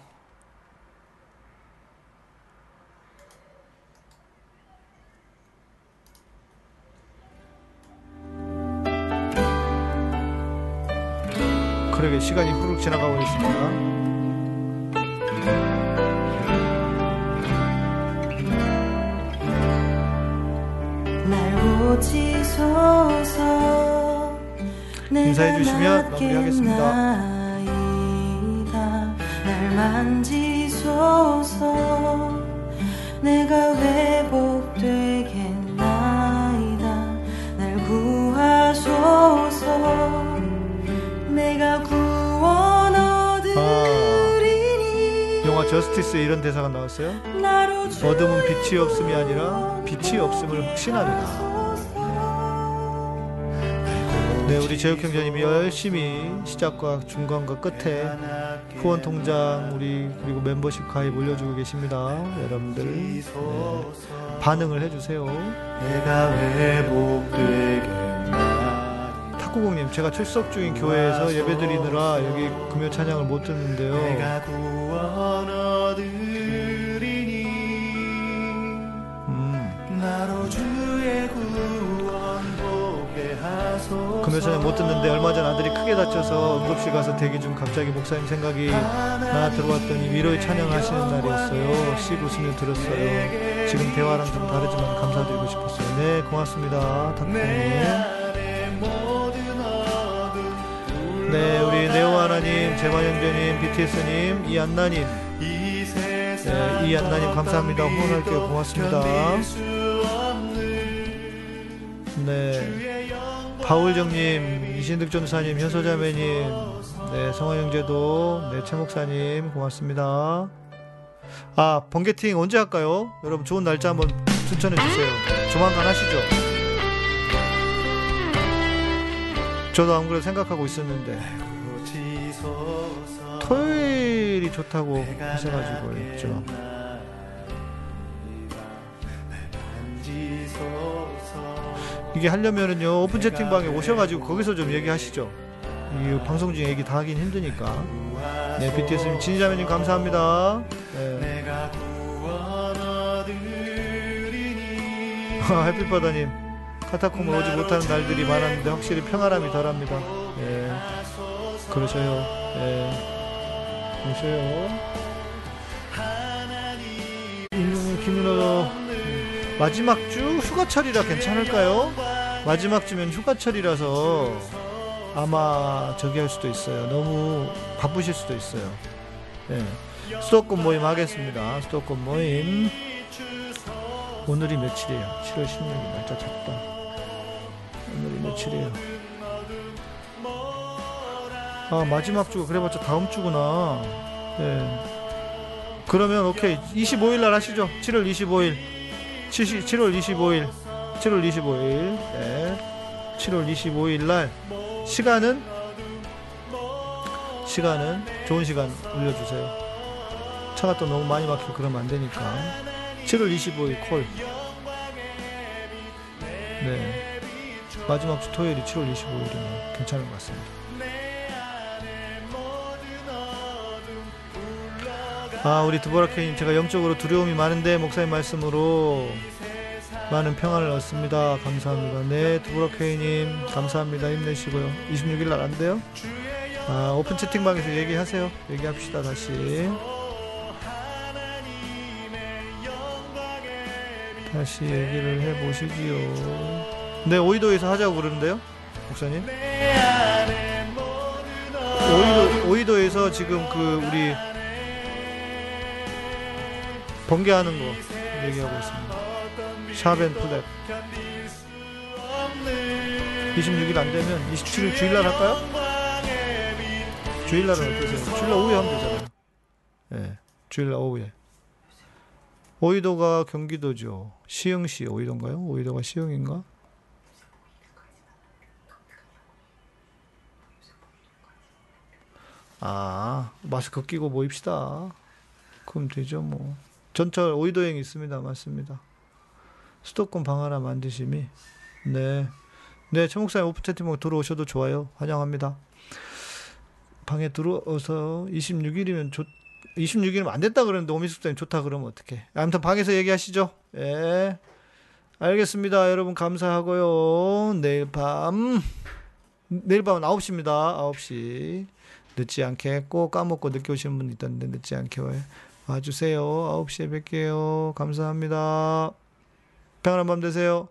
그러게 시간이 후룩 지나가고 있습니다. 인사해 주시면 마무리하겠습니다. 날 만지소서 내가 회복되겠나이다. 날 구하소서. 내가 구원 얻으리니. 아, 영화 저스티스에 이런 대사가 나왔어요? 어둠은 빛이 없음이 아니라 빛이 없음을 확신합니다 네, 우리 제육 형제님이 열심히 시작과 중간과 끝에 후원 통장 우리 그리고 멤버십 가입 올려주고 계십니다. 여러분들 네, 반응을 해주세요. 탁구공님, 제가 출석 중인 교회에서 예배드리느라 여기 금요 찬양을 못 듣는데요. 금요 전에 못 듣는데 얼마 전 아들이 크게 다쳐서 응급실 가서 대기 중 갑자기 목사님 생각이 나 들어왔더니 위로의 찬양하시는 날이었어요. 씩 웃으며 들었어요. 지금 대화랑 좀 다르지만 감사드리고 싶었어요. 네, 고맙습니다. 탁구님. 네, 우리 네오 하나님, 재만영재님, BTS님, 이안나님, 네, 이안나님 감사합니다. 후원할게요. 고맙습니다. 네. 바울정님, 이신득 전사님, 현소자매님, 네, 성화영제도, 네, 최 목사님, 고맙습니다. 아, 번개팅 언제 할까요? 여러분 좋은 날짜 한번 추천해 주세요. 조만간 하시죠. 저도 안 그래도 생각하고 있었는데 토요일이 좋다고 하셔가지고 했죠. 이게 하려면은요 오픈 채팅방에 오셔가지고 거기서 좀 얘기하시죠. 이 방송 중에 얘기 다 하긴 힘드니까. 네, BTS님 진자매님 감사합니다. 네. 햇빛바다님 카타콤을 오지 못하는 날들이 많았는데 확실히 평화람이 덜합니다. 네, 그러셔요. 네, 그러셔요. 김윤호 마지막 주 휴가철이라 괜찮을까요? 마지막 주면 휴가철이라서 아마 저기 할 수도 있어요. 너무 바쁘실 수도 있어요. 네. 수도권 모임 하겠습니다. 수도권 모임. 오늘이 며칠이에요? 7월 16일 날짜 잡다. 오늘이 며칠이에요? 아 마지막 주가 그래봤자 다음 주구나. 네. 그러면 오케이 25일 날 하시죠. 7월 25일. 7월 25일 7월 25일 네. 7월 25일 날 시간은 시간은 좋은 시간 올려주세요 차가 또 너무 많이 막히고 그러면 안 되니까 7월 25일 콜 네. 마지막 주 토요일이 7월 25일이면 괜찮은 것 같습니다 아 우리 드보라케인 제가 영적으로 두려움이 많은데 목사님 말씀으로 많은 평안을 얻습니다. 감사합니다. 네 드보라케이님 감사합니다. 힘내시고요. 26일 날 안 돼요? 아 오픈 채팅방에서 얘기하세요. 얘기합시다 다시. 다시 얘기를 해보시지요. 네 오이도에서 하자고 그러는데요, 목사님. 오이도 오이도에서 지금 그 우리 번개하는 거 얘기하고 있습니다. 샤벤 플랩. 26일 안 되면 27일 주일날 할까요? 주일날은 어떠세요? 주일날 오후에 하면 되잖아요. 예. 네, 주일날 오후에. 오이도가 경기도죠. 시흥시 오이도인가요? 오이도가 시흥인가? 아, 마스크 끼고 모입시다. 그럼 되죠, 뭐. 전철 오이도행 있습니다. 맞습니다. 수도권 방 하나 만드심이. 네. 네, 최 목사님 오픈 채팅방 들어오셔도 좋아요. 환영합니다. 방에 들어와서 26일이면 좋, 26일이면 안 됐다 그러는데 오미숙사님 좋다 그러면 어떡해. 아무튼 방에서 얘기하시죠. 예. 알겠습니다. 여러분 감사하고요. 내일 밤 내일 밤은 9시입니다. 9시. 늦지 않게 꼭 까먹고 늦게 오시는 분 있던데 늦지 않게 와주세요. 9시에 뵐게요. 감사합니다. 평안한 밤 되세요.